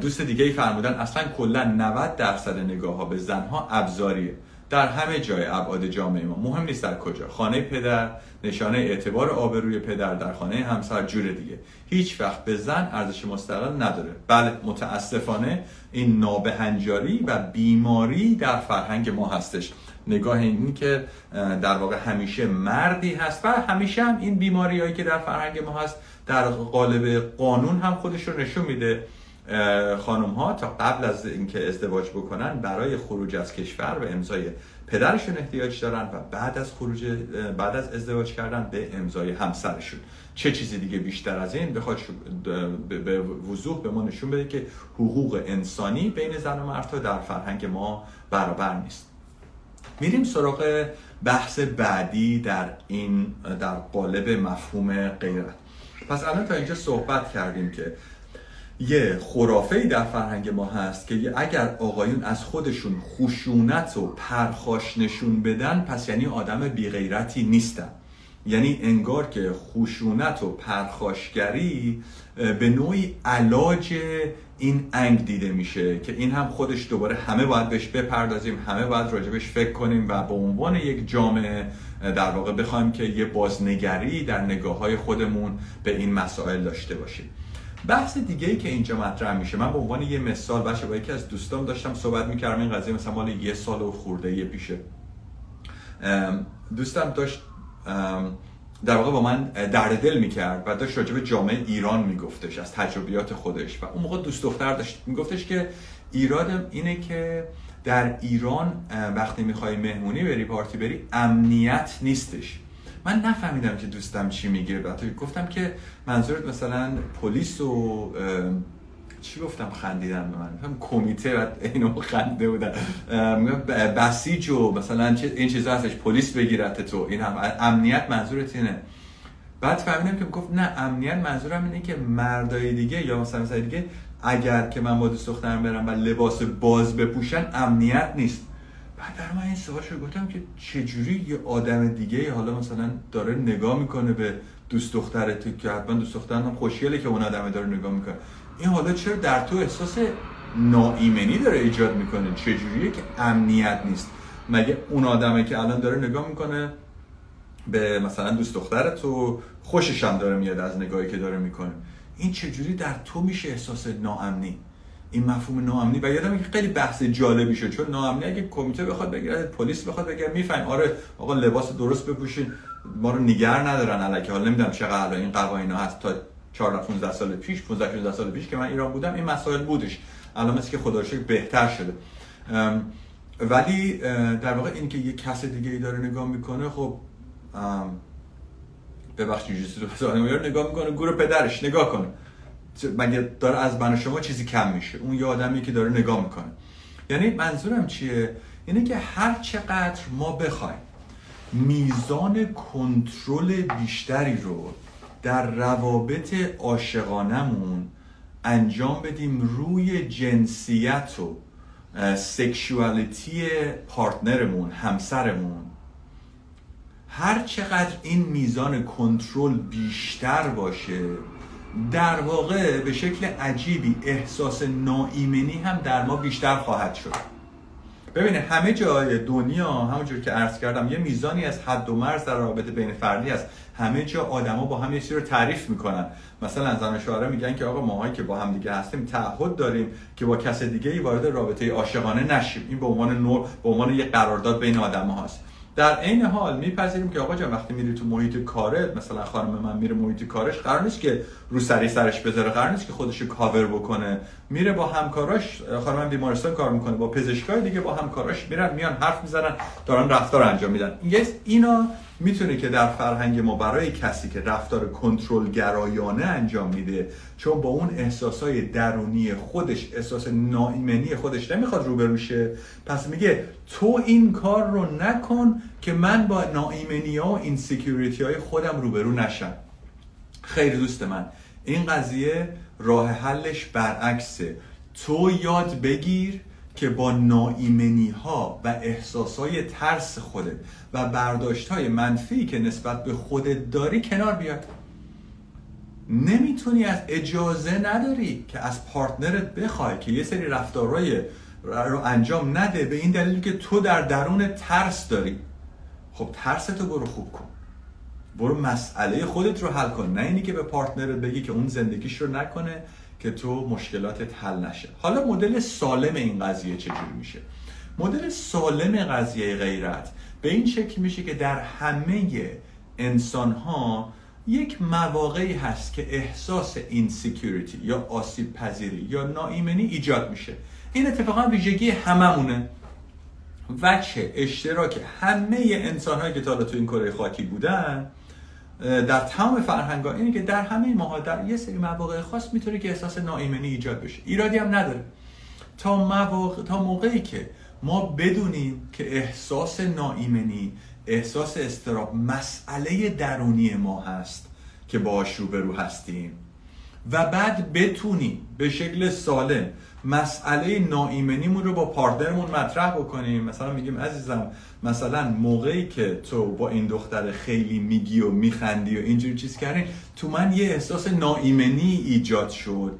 دوست دیگه ای فرمودن اصلا کلا 90 درصد نگاه ها به زنها ابزاریه. در همه جای ابعاد جامعه ما. مهم نیست در کجا. خانه پدر نشانه اعتبار آبروی پدر در خانه همسر جور دیگه. هیچ وقت به زن ارزش مستقل نداره. بله متاسفانه این نابهنجاری و بیماری در فرهنگ ما هستش. نگاه این که در واقع همیشه مردی هست و همیشه هم این بیماری هایی که در فرهنگ ما هست در قالب قانون هم خودش رو نشون میده. خانم ها تا قبل از اینکه ازدواج بکنن برای خروج از کشور به امضای پدرشون احتیاج دارن و بعد از خروج بعد از ازدواج کردن به امضای همسرشون. چه چیزی دیگه بیشتر از این بخواد به وضوح به ما نشون بده که حقوق انسانی بین زن و مردها در فرهنگ ما برابر نیست. میریم سراغ بحث بعدی در این در قالب مفهوم غیرت. پس الان تا اینجا صحبت کردیم که یه خرافه در فرهنگ ما هست که اگر آقایون از خودشون خشونت و پرخاش نشون بدن پس یعنی آدم بیغیرتی نیستن. یعنی انگار که خشونت و پرخاشگری به نوعی علاج این انگ دیده میشه که این هم خودش دوباره همه باید بهش بپردازیم همه باید راجبش فکر کنیم و به عنوان یک جامعه در واقع بخوایم که یه بازنگری در نگاه های خودمون به این مسائل داشته باشیم. بحث دیگه ای که اینجا مطرح میشه من به عنوان یه مثال باشه با یکی از دوستان داشتم صحبت می‌کردم این قضیه مثلا مال یه سال و خورده یه پیشه. دوستم داشت در واقع با من درد دل می‌کرد و داشت راجع به جامعه ایران میگفتش از تجربیات خودش. و اون موقع دوست دختر داشت میگفتش که ایرادم اینه که در ایران وقتی می‌خوای مهمونی بری پارتی بری امنیت نیستش. من نفهمیدم که دوستم چی میگه بعد گفتم که منظورت مثلا پلیس و چی گفتم خندیدن به من؟ کمیته و اینو خنده بودن. بسیج و مثلا این چیزا هستش پلیس بگیرت تو. این هم امنیت منظورت اینه. بعد فهمیدم که گفت نه امنیت منظورم اینه که مردای دیگه یا مثلا مثلا دیگه اگر که من با دوست دخترم برم و لباس باز بپوشن امنیت نیست. بعد برای من این سوال شد گفتم که چجوری یه آدم دیگه حالا مثلا داره نگاه می‌کنه به دوست دخترت که حتما دوست دخترم هم خوشگله که اون آدم داره نگاه می‌کنه. این حالا چرا در تو احساس ناایمنی داره ایجاد می‌کنه؟ چجوریه که امنیت نیست؟ مگه اون آدمه که الان داره نگاه می‌کنه به مثلا دوست دخترت و خوشش هم داره میاد از نگاهی که داره می‌کنه. این چجوری در تو میشه احساس ناامنی؟ این مفهوم ناامنی و یادم که خیلی بحث جالبی شد. چون ناامنی اگه کمیته بخواد بگیره پلیس بخواد بگیره میفهم آره آقا لباس درست بپوشین ما رو نگر ندارن الکی حالا نمی‌دونم چقدر این قوانین هست تا 14 15 سال پیش 15 16 سال پیش که من ایران بودم این مسائل بودش. الان مثل که خدا بهتر شده. ولی در واقع این که یه کس دیگه ای داره نگاه می‌کنه خب ببخشید رو نگاه می‌کنه گروه پدرش نگاه کنه. مگه داره از من شما چیزی کم میشه؟ اون یه آدمی که داره نگاه می‌کنه. یعنی منظورم چیه؟ اینه که هر چقدر ما بخوایم میزان کنترل بیشتری رو در روابط عاشقانمون انجام بدیم روی جنسیت و سکشوالیتی پارتنرمون همسرمون. هر چقدر این میزان کنترل بیشتر باشه در واقع به شکل عجیبی احساس ناایمنی هم در ما بیشتر خواهد شد. ببینه همه جای دنیا همونجور که عرض کردم یه میزانی از حد و مرز در رابطه بین فردی است. همه جا آدما با هم یه چیزی رو تعریف می‌کنن. مثلا زن شوهره میگن که آقا ماهایی که با هم دیگه هستیم تعهد داریم که با کس دیگه ای وارد رابطه عاشقانه نشیم. این به عنوان نور به عنوان یه قرارداد بین آدم هاست در عین حال میپذیریم که آقا جان وقتی میری تو محیط کارت مثلا خانم من میره محیط کارش قرار نیست که رو سری سرش بذاره قرار نیست که خودش کاور بکنه. میره با همکاراش خانم من بیمارستان کار می‌کنه با پزشکای دیگه با همکاراش میرن میان حرف می‌زنن دارن رفتار انجام میدن. اینا می‌تونه که در فرهنگ ما برای کسی که رفتار کنترل گرایانه انجام میده چون با اون احساسای درونی خودش احساس ناایمنی خودش نمی‌خواد روبرو شه پس میگه تو این کار رو نکن که من با ناایمنی ها و این های خودم روبرو نشم. خیلی دوست من این قضیه راه حلش برعکسه. تو یاد بگیر که با ناایمنی ها و احساس های ترس خودت و برداشت های منفی که نسبت به خودت داری کنار بیاد. نمی‌تونی از اجازه نداری که از پارتنرت بخوای که یه سری رفتارهای رو انجام نده به این دلیل که تو در درون ترس داری. خب ترستو برو خوب کن. برو مسئله خودت رو حل کن. نه اینی که به partner ت بگی که اون زندگیش رو نکنه که تو مشکلاتت حل نشه. حالا مدل سالم این قضیه چجوری میشه؟ مدل سالم قضیه غیرت به این شکل میشه که در همه انسان ها یک مواقعی هست که احساس insecurity یا آسیب پذیری یا ناایمنی ایجاد میشه. این اتفاقا ویژگی هممونه وچه اشتراک. همه انسان هایی که تا تو این کره خاکی بودن در تمام فرهنگ ها اینه که در همه ماها در یه سری مواقع خاص می‌تونه که احساس ناایمنی ایجاد بشه. ایرادی هم نداره. تا, مواقع، تا موقعی که ما بدونیم که احساس ناایمنی احساس استراب مسئله درونی ما هست که باش روبرو هستیم و بعد بتونیم به شکل سالم مسئله ناایمنیمون رو با partner مون مطرح بکنیم. مثلا میگیم عزیزم مثلا موقعی که تو با این دختر خیلی میگی و میخندی و اینجوری چیز کردین تو من یه احساس ناایمنی ایجاد شد.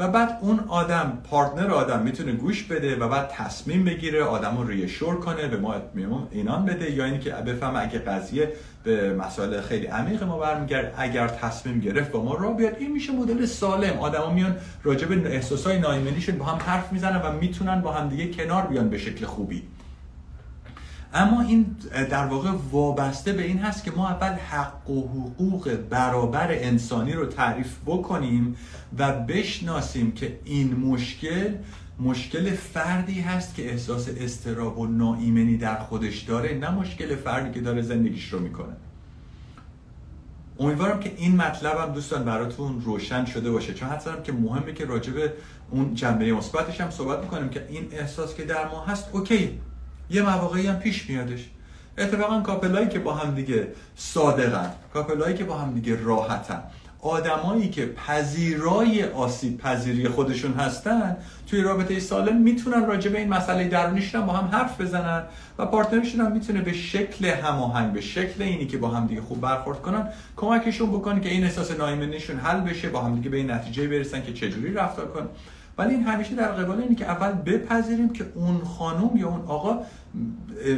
و بعد اون آدم partner آدم می‌تونه گوش بده و بعد تصمیم بگیره آدم رو reassure کنه به ما اطمینان بده. یا اینکه بفهمه اگه قضیه به مسائل خیلی عمیق ما برمیگرد اگر تصمیم گرفت با ما را بیاد. این میشه مدل سالم. آدما میان راجع به احساسای نایمنیشون با هم حرف می‌زنن و می‌تونن با هم دیگه کنار بیان به شکل خوبی. اما این در واقع وابسته به این هست که ما اول حق و حقوق برابر انسانی رو تعریف بکنیم و بشناسیم که این مشکل مشکل فردی هست که احساس استراب و ناایمنی در خودش داره نه مشکل فردی که داره زندگیش رو می‌کنه. امیدوارم که این مطلب هم دوستان براتون روشن شده باشه. چون حتی که مهمه که راجب اون جنبه مثبتش هم صحبت می‌کنیم که این احساس که در ما هست okay یه مواقعی هم پیش میادش. اتفاقا couple ایی که با هم دیگه صادقن couple ایی که با هم دیگه راحتن. آدمایی که پذیرای آسیب پذیری خودشون هستن توی رابطه سالم می‌تونن راجع به این مسئله درونیشون با هم حرف بزنن و partner شون هم می‌تونه به شکل هماهنگ به شکل اینی که با هم دیگه خوب برخورد کنن کمکشون بکنه که این احساس نایمنیشون حل بشه با هم دیگه به این نتیجه برسن که چجوری رفتار کنن. ولی این همیشه در قبال اینه که اول بپذیریم که اون خانم یا اون آقا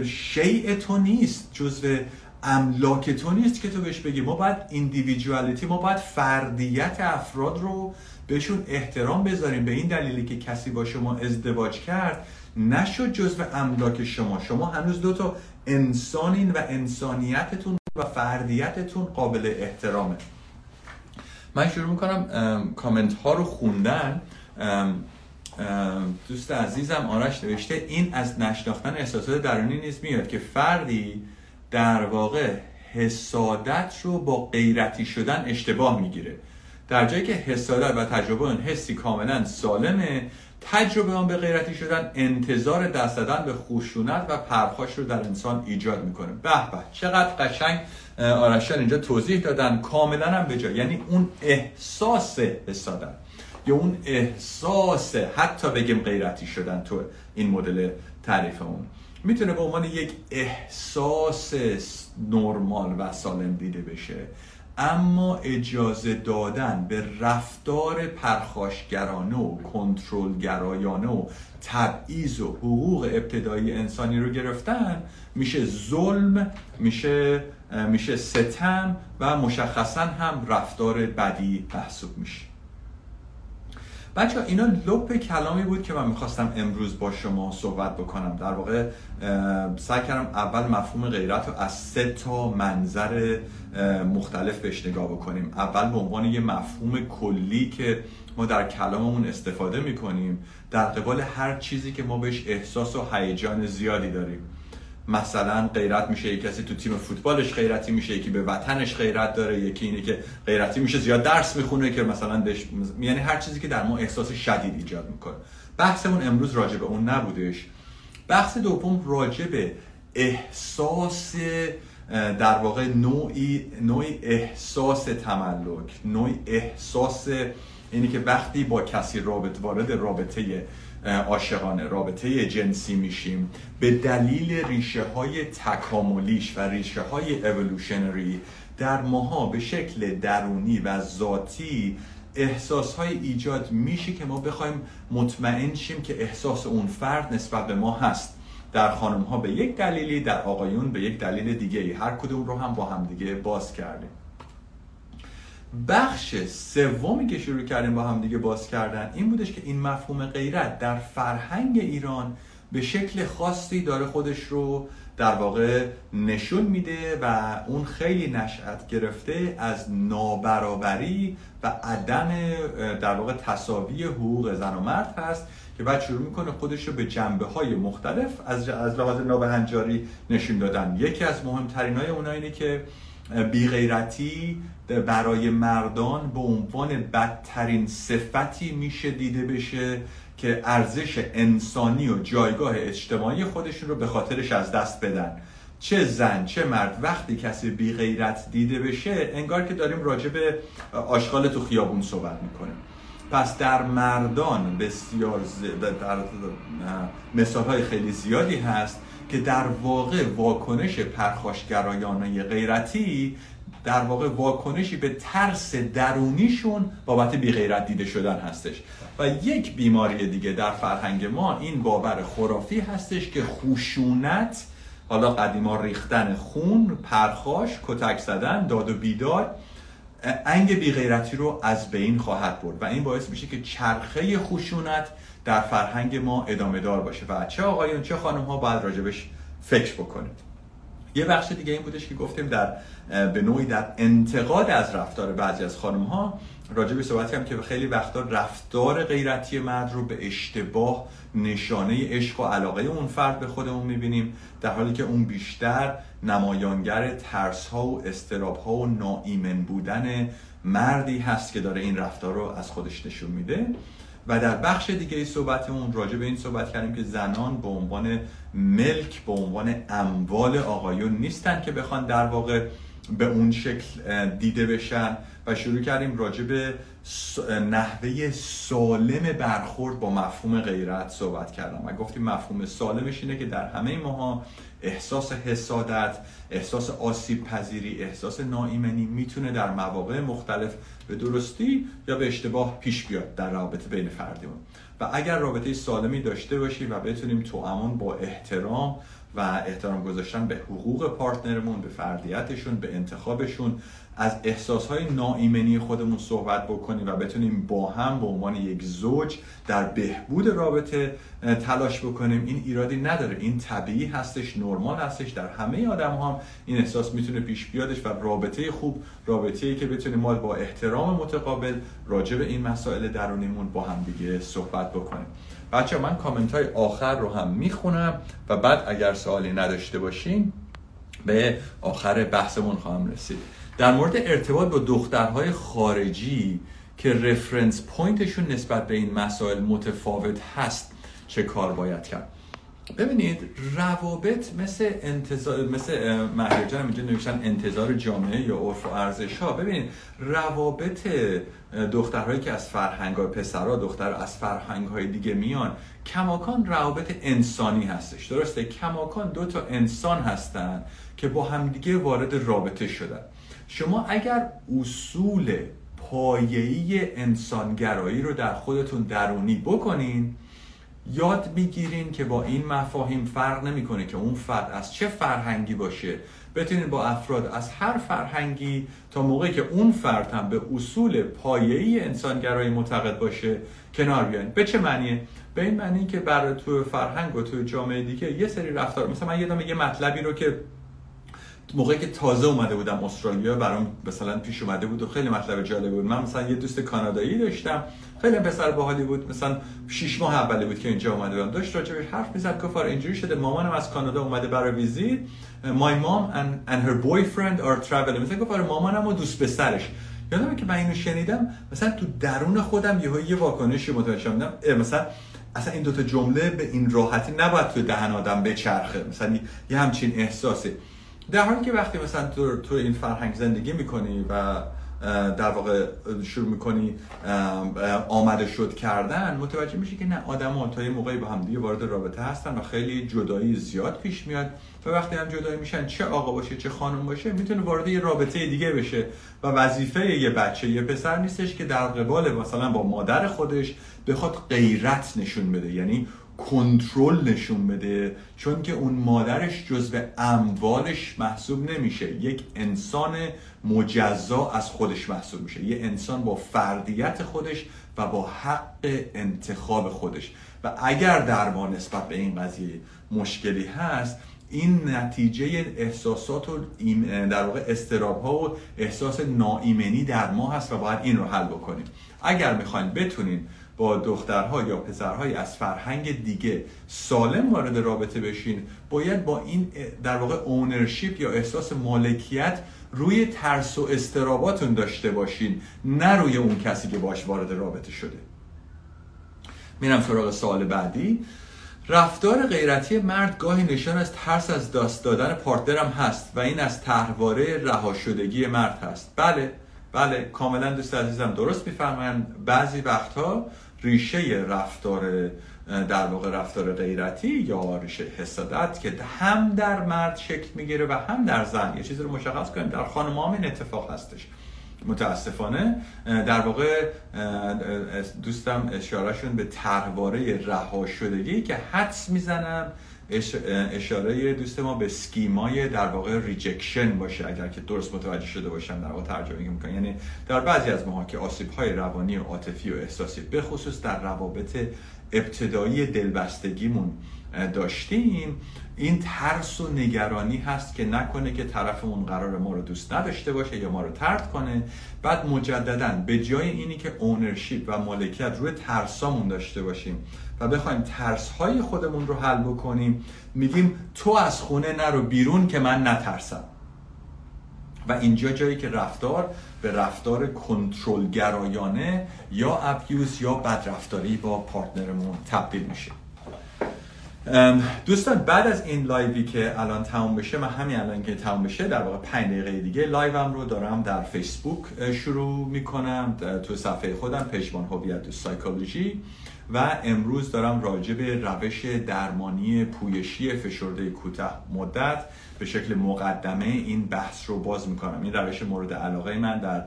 شیء تو نیست جزو املاک تو نیست که تو بهش بگی. ما باید ایندیویدوالیتی ما باید فردیت افراد رو بهشون احترام بذاریم. به این دلیلی که کسی با شما ازدواج کرد نشد جزو املاک شما. شما هنوز دو تا انسانین و انسانیتتون و فردیتتون قابل احترامه. من شروع می‌کنم کامنت ها رو خوندن. دوست عزیزم آرش نوشته این از نشناختن احساسات درونی نیز میاد که فردی در واقع حسادت رو با غیرتی شدن اشتباه می‌گیره. در جایی که حسادت و تجربه اون حسی کاملا سالمه تجربه آن به غیرتی شدن انتظار دست دادن به خشونت و پرخاش رو در انسان ایجاد می‌کنه. به به چقدر قشنگ. آرشان اینجا توضیح دادن. کاملا هم به جای. یعنی اون احساس حسادت. یا اون احساس حتی بگیم غیرتی شدن تو این مدل تعریف اون. می‌تونه به عنوان یک احساس نرمال و سالم دیده بشه. اما اجازه دادن به رفتار پرخاشگرانه و کنترلگرایانه و تبعیض و حقوق ابتدایی انسانی رو گرفتن میشه ظلم میشه میشه ستم و مشخصا هم رفتار بدی محسوب میشه. بچه اینا لپ کلامی بود که من می‌خواستم امروز با شما صحبت بکنم. در واقع سعی کردم اول مفهوم غیرت رو از سه تا منظر مختلف بهش نگاه بکنیم. اول به عنوان یه مفهوم کلی که ما در کلاممون استفاده می‌کنیم در قبال هر چیزی که ما بهش احساس و هیجان زیادی داریم. مثلا غیرت میشه یکی کسی تو تیم فوتبالش غیرتی میشه یکی به وطنش غیرت داره یکی اینه که غیرتی میشه. زیاد درس می‌خونه که مثلا دش... یعنی هر چیزی که در ما احساس شدید ایجاد می‌کنه. بحثمون امروز راجع به اون نبودش. بحث دوم راجع به احساس در واقع نوعی نوعی احساس تملک نوعی احساس اینی که وقتی با کسی رابط وارد رابطه عاشقانه. رابطه جنسی میشیم. به دلیل ریشه های تکاملیش و ریشه های اولوشنری در ماها به شکل درونی و ذاتی احساس های ایجاد میشه که ما بخوایم مطمئن شیم که احساس اون فرد نسبت به ما هست. در خانم ها به یک دلیلی در آقایون به یک دلیل دیگه هر کدوم رو هم با هم دیگه باز کردیم. بخش سومی که شروع کردیم با هم دیگه باز کردن این بودش که این مفهوم غیرت در فرهنگ ایران به شکل خاصی داره خودش رو در واقع نشون میده و اون خیلی نشأت گرفته از نابرابری و عدم در واقع تصاوی حقوق زن و مرد هست که بعد شروع می‌کنه خودش رو به جنبه های مختلف از از لحاظ نابهنجاری نشون دادن. یکی از مهمترین های اونها اینه که بیغیرتی برای مردان به عنوان بدترین صفتی میشه دیده بشه که ارزش انسانی و جایگاه اجتماعی خودشون رو به خاطرش از دست بدن. چه زن چه مرد وقتی کسی بی غیرت دیده بشه انگار که داریم راجع به آشغال تو خیابون صحبت می‌کنیم. پس در مردان بسیار در مثال های خیلی زیادی هست که در واقع واکنش پرخاشگرایانه غیرتی در واقع واکنشی به ترس درونیشون بابت بیغیرت دیده شدن هستش. و یک بیماری دیگه در فرهنگ ما این باور خرافی هستش که خشونت حالا قدیما ریختن خون پرخاش کتک زدن داد و بیداد انگ بیغیرتی رو از بین خواهد برد. و این باعث میشه که چرخه خشونت در فرهنگ ما ادامه دار باشه و چه آقایون چه خانم ها باید راجبش فکر بکنید یه بخش دیگه این بودش که گفتیم در به نوعی در انتقاد از رفتار بعضی از خانم ها راجع به صحبتی هم که خیلی وقتا رفتار غیرتی مرد رو به اشتباه نشانه عشق و علاقه اون فرد به خودمون می‌بینیم در حالی که اون بیشتر نمایانگر ترس ها و استراب ها و ناایمن بودن مردی هست که داره این رفتار رو از خودش نشون میده. و در بخش دیگه صحبتمون راجع به این صحبت کردیم که زنان به عنوان ملک به عنوان اموال آقایون نیستن که بخوان در واقع به اون شکل دیده بشن. و شروع کردیم راجع به نحوه سالم برخورد با مفهوم غیرت صحبت کردم. و گفتیم مفهوم سالمش اینه که در همه ماها احساس حسادت احساس آسیب پذیری احساس ناایمنی می‌تونه در مواقع مختلف به درستی یا به اشتباه پیش بیاد در رابطه بین فردیمون و اگر رابطه سالمی داشته باشیم و بتونیم تو امان با احترام و احترام گذاشتن به حقوق پارتنرمون به فردیتشون به انتخابشون از احساسهای ناایمنی خودمون صحبت بکنیم و بتونیم با هم به عنوان یک زوج در بهبود رابطه تلاش بکنیم. این ایرادی نداره. این طبیعی هستش نرمال هستش. در همه آدم هم این احساس می‌تونه پیش بیادش و رابطه خوب رابطه ای که بتونیم ما با احترام متقابل راجع به این مسائل درونیمون با هم دیگه صحبت بکنیم. بچه من کامنت های آخر رو هم می‌خونم و بعد اگر سوالی نداشته باشین به آخر بحثمون خواهم رسید. در مورد ارتباط با دخترهای خارجی که رفرنس پوینتشون نسبت به این مسائل متفاوت هست چه کار باید کرد؟ ببینید روابط مثل انتظار مثل مهرجان اینجا نوشتن انتظار جامعه یا عرف و ارزش ها ببینید روابط دخترهایی که از فرهنگ های پسرها دختر از فرهنگ های دیگه میان کماکان روابط انسانی هستش. درسته؟ کماکان دو تا انسان هستن که با همدیگه وارد رابطه شدن. شما اگر اصول پایه‌ای انسانگرایی رو در خودتون درونی بکنین یاد می‌گیرین که با این مفاهیم فرق نمی‌کنه که اون فرد از چه فرهنگی باشه. بتونین با افراد از هر فرهنگی تا موقعی که اون فرد هم به اصول پایه‌ای انسانگرایی معتقد باشه کنار بیاین. به چه معنیه؟ به این معنی که برای تو فرهنگ و تو جامعه دیگه یه سری رفتار مثلا من یادم یه مطلبی رو که موقعی که تازه اومده بودم استرالیا برام مثلا پیش اومده بود و خیلی مطلب جالب بود. من مثلا یه دوست کانادایی داشتم. خیلی پسر باحالی بود. مثلا 6 ماه اولی بود که اینجا اومده بودم. داشت راجبش حرف می‌زد آره اینجوری شده. مامانم از کانادا اومده برای ویزیت. My mom and, and her boyfriend are traveling. مثلا آره مامانم و دوست پسرش. یادمه که من اینو شنیدم. مثلا تو درون خودم یه یه واکنشی متوجه شدم. مثلا اصلا این دوتا جمله به این راحتی نباید تو دهن آدم بچرخه. مثلا یه همچین احساسی. در حالی که وقتی مثلا تو, تو این فرهنگ زندگی می‌کنی و در واقع شروع می‌کنی آمده شد کردن متوجه میشی که نه آدم تا یه موقعی با هم دیگه وارد رابطه هستن و خیلی جدایی زیاد پیش میاد و وقتی هم جدایی میشن چه آقا باشه چه خانم باشه می‌تونه وارد یه رابطه دیگه بشه و وظیفه یه بچه یه پسر نیستش که در قبال مثلا با مادر خودش بخواد غیرت نشون بده. یعنی کنترل نشون بده چون که اون مادرش جزو اموالش محسوب نمیشه. یک انسان مجزا از خودش محسوب میشه. یه انسان با فردیت خودش و با حق انتخاب خودش. و اگر در ما نسبت به این قضیه مشکلی هست این نتیجه احساسات و در واقع استراب ها و احساس ناایمنی در ما هست و باید این رو حل بکنیم. اگر می‌خواین بتونین با دخترها یا پسرهای از فرهنگ دیگه سالم وارد رابطه بشین باید با این در واقع اونرشیپ یا احساس مالکیت روی ترس و استراباتون داشته باشین نه روی اون کسی که باش وارد رابطه شده. میرم سراغ سوال بعدی. رفتار غیرتی مرد گاهی نشان از ترس از دست دادن پارتنرم هست و این از تحواره رها شدگی مرد هست. بله بله کاملا دوست عزیزم درست می‌فهمن بعضی وقتها ریشه رفتار در واقع رفتار غیرتی یا ریشه حسادت که هم در مرد شکل می‌گیره و هم در زن. یه چیزی رو مشخص کنیم. در خانم هم این اتفاق هستش. متاسفانه در واقع دوستم اشارهشون به طرحواره رها شدگی که حدس می‌زنم اشاره دوست ما به schema ی در واقع rejection باشه اگر که درست متوجه شده باشم در واقع ترجمه می‌کنم یعنی در بعضی از ماها که آسیب های روانی و عاطفی و احساسی به خصوص در روابط ابتدایی دلبستگیمون داشتیم این ترس و نگرانی هست که نکنه که طرفمون قرار ما رو دوست نداشته باشه یا ما رو ترد کنه. بعد مجددا به جای اینی که اونرشیپ و مالکیت روی ترسامون داشته باشیم و بخوایم ترس های خودمون رو حل بکنیم میگیم تو از خونه نرو بیرون که من نترسم. و اینجا جایی که رفتار به رفتار کنترلگرایانه یا abuse یا بدرفتاری با partner مون تبدیل میشه. دوستان بعد از این لایوی که الان تموم بشه من همین الان که تموم بشه در واقع 5 دقیقه دیگه لایوم رو دارم در فیسبوک شروع می‌کنم تو صفحه خودم پژمان هویت سایکولوژی. و امروز دارم راجع به روش درمانی پویشی فشرده کوتاه مدت به شکل مقدمه این بحث رو باز می‌کنم. این روش مورد علاقه من در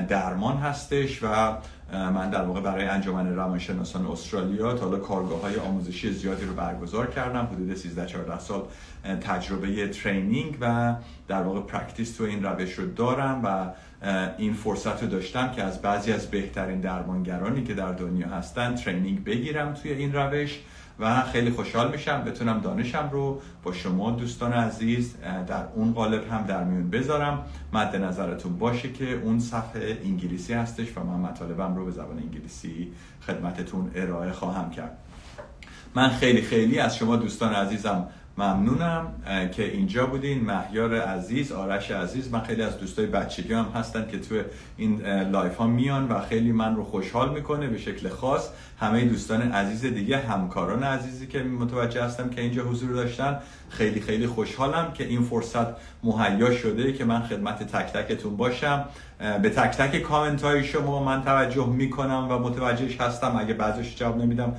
درمان هستش و من در واقع برای انجمن روانشناسان استرالیا تا حالا کارگاه های آموزشی زیادی رو برگزار کردم. حدود 13 14 سال تجربه training و در واقع practice تو این روش رو دارم و این فرصت رو داشتم که از بعضی از بهترین درمانگرانی که در دنیا هستن training بگیرم توی این روش و خیلی خوشحال میشم بتونم دانشم رو با شما دوستان عزیز در اون قالب هم در میون بذارم. مد نظرتون باشه که اون صفحه انگلیسی هستش و من مطالبم رو به زبان انگلیسی خدمتتون ارائه خواهم کرد. من خیلی خیلی از شما دوستان عزیزم ممنونم که اینجا بودین. مهیار عزیز آرش عزیز من خیلی از دوستای بچگی هم هستن که تو این لایو ها میان و خیلی من رو خوشحال می‌کنه به شکل خاص. همه دوستان عزیز دیگه همکاران عزیزی که متوجه هستم که اینجا حضور داشتن. خیلی خیلی خوشحالم که این فرصت مهیا شده که من خدمت تک تکتون باشم. به تک تک کامنت های شما من توجه می‌کنم و متوجهش هستم. اگه بعضیش جواب نمیدم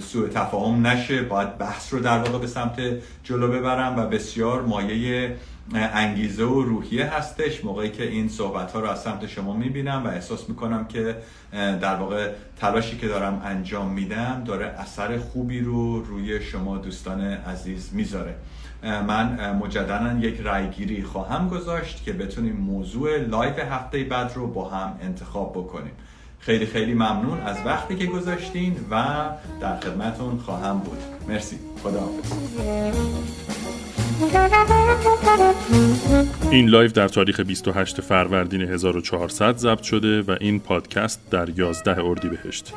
سوء تفاهم نشه. باید بحث رو در واقع به سمت جلو ببرم و بسیار مایه انگیزه و روحیه هستش. موقعی که این صحبت ها رو از سمت شما می‌بینم و احساس می‌کنم که در واقع تلاشی که دارم انجام میدم داره اثر خوبی رو روی شما دوستان عزیز می‌ذاره. من مجددا یک رایگیری خواهم گذاشت که بتونیم موضوع لایو هفته بعد رو با هم انتخاب بکنیم. خیلی خیلی ممنون از وقتی که گذاشتین و در خدمتون خواهم بود. مرسی. خدا این لایو در تاریخ 28 فروردین 1400 ضبط شده و این پادکست در 11 اردیبهشت.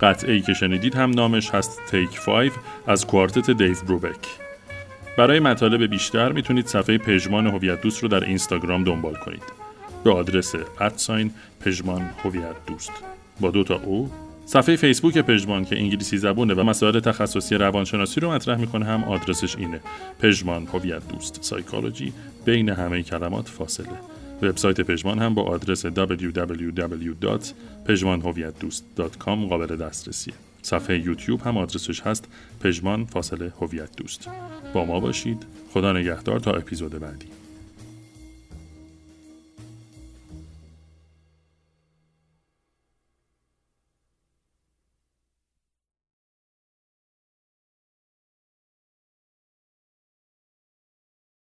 قطعه ای که شنیدید هم نامش هست تیک 5 از کوارتت دیو بروبک. برای مطالب بیشتر می‌تونید صفحه پژمان هویت دوست رو در اینستاگرام دنبال کنید. به آدرس ادساین پژمان هویت دوست با دو تا او صفحه فیسبوک پژمان که انگلیسی زبونه و مسائل تخصصی روانشناسی رو مطرح می‌کنه هم آدرسش اینه. پژمان هویت دوست سایکولوژی بین همه کلمات فاصله. وبسایت پژمان هم با آدرس www.pejmanhoviatdost.com قابل دسترسیه صفحه یوتیوب هم آدرسش هست پژمان فاصله هویت دوست. با ما باشید. خدا نگهدار تا اپیزود بعدی.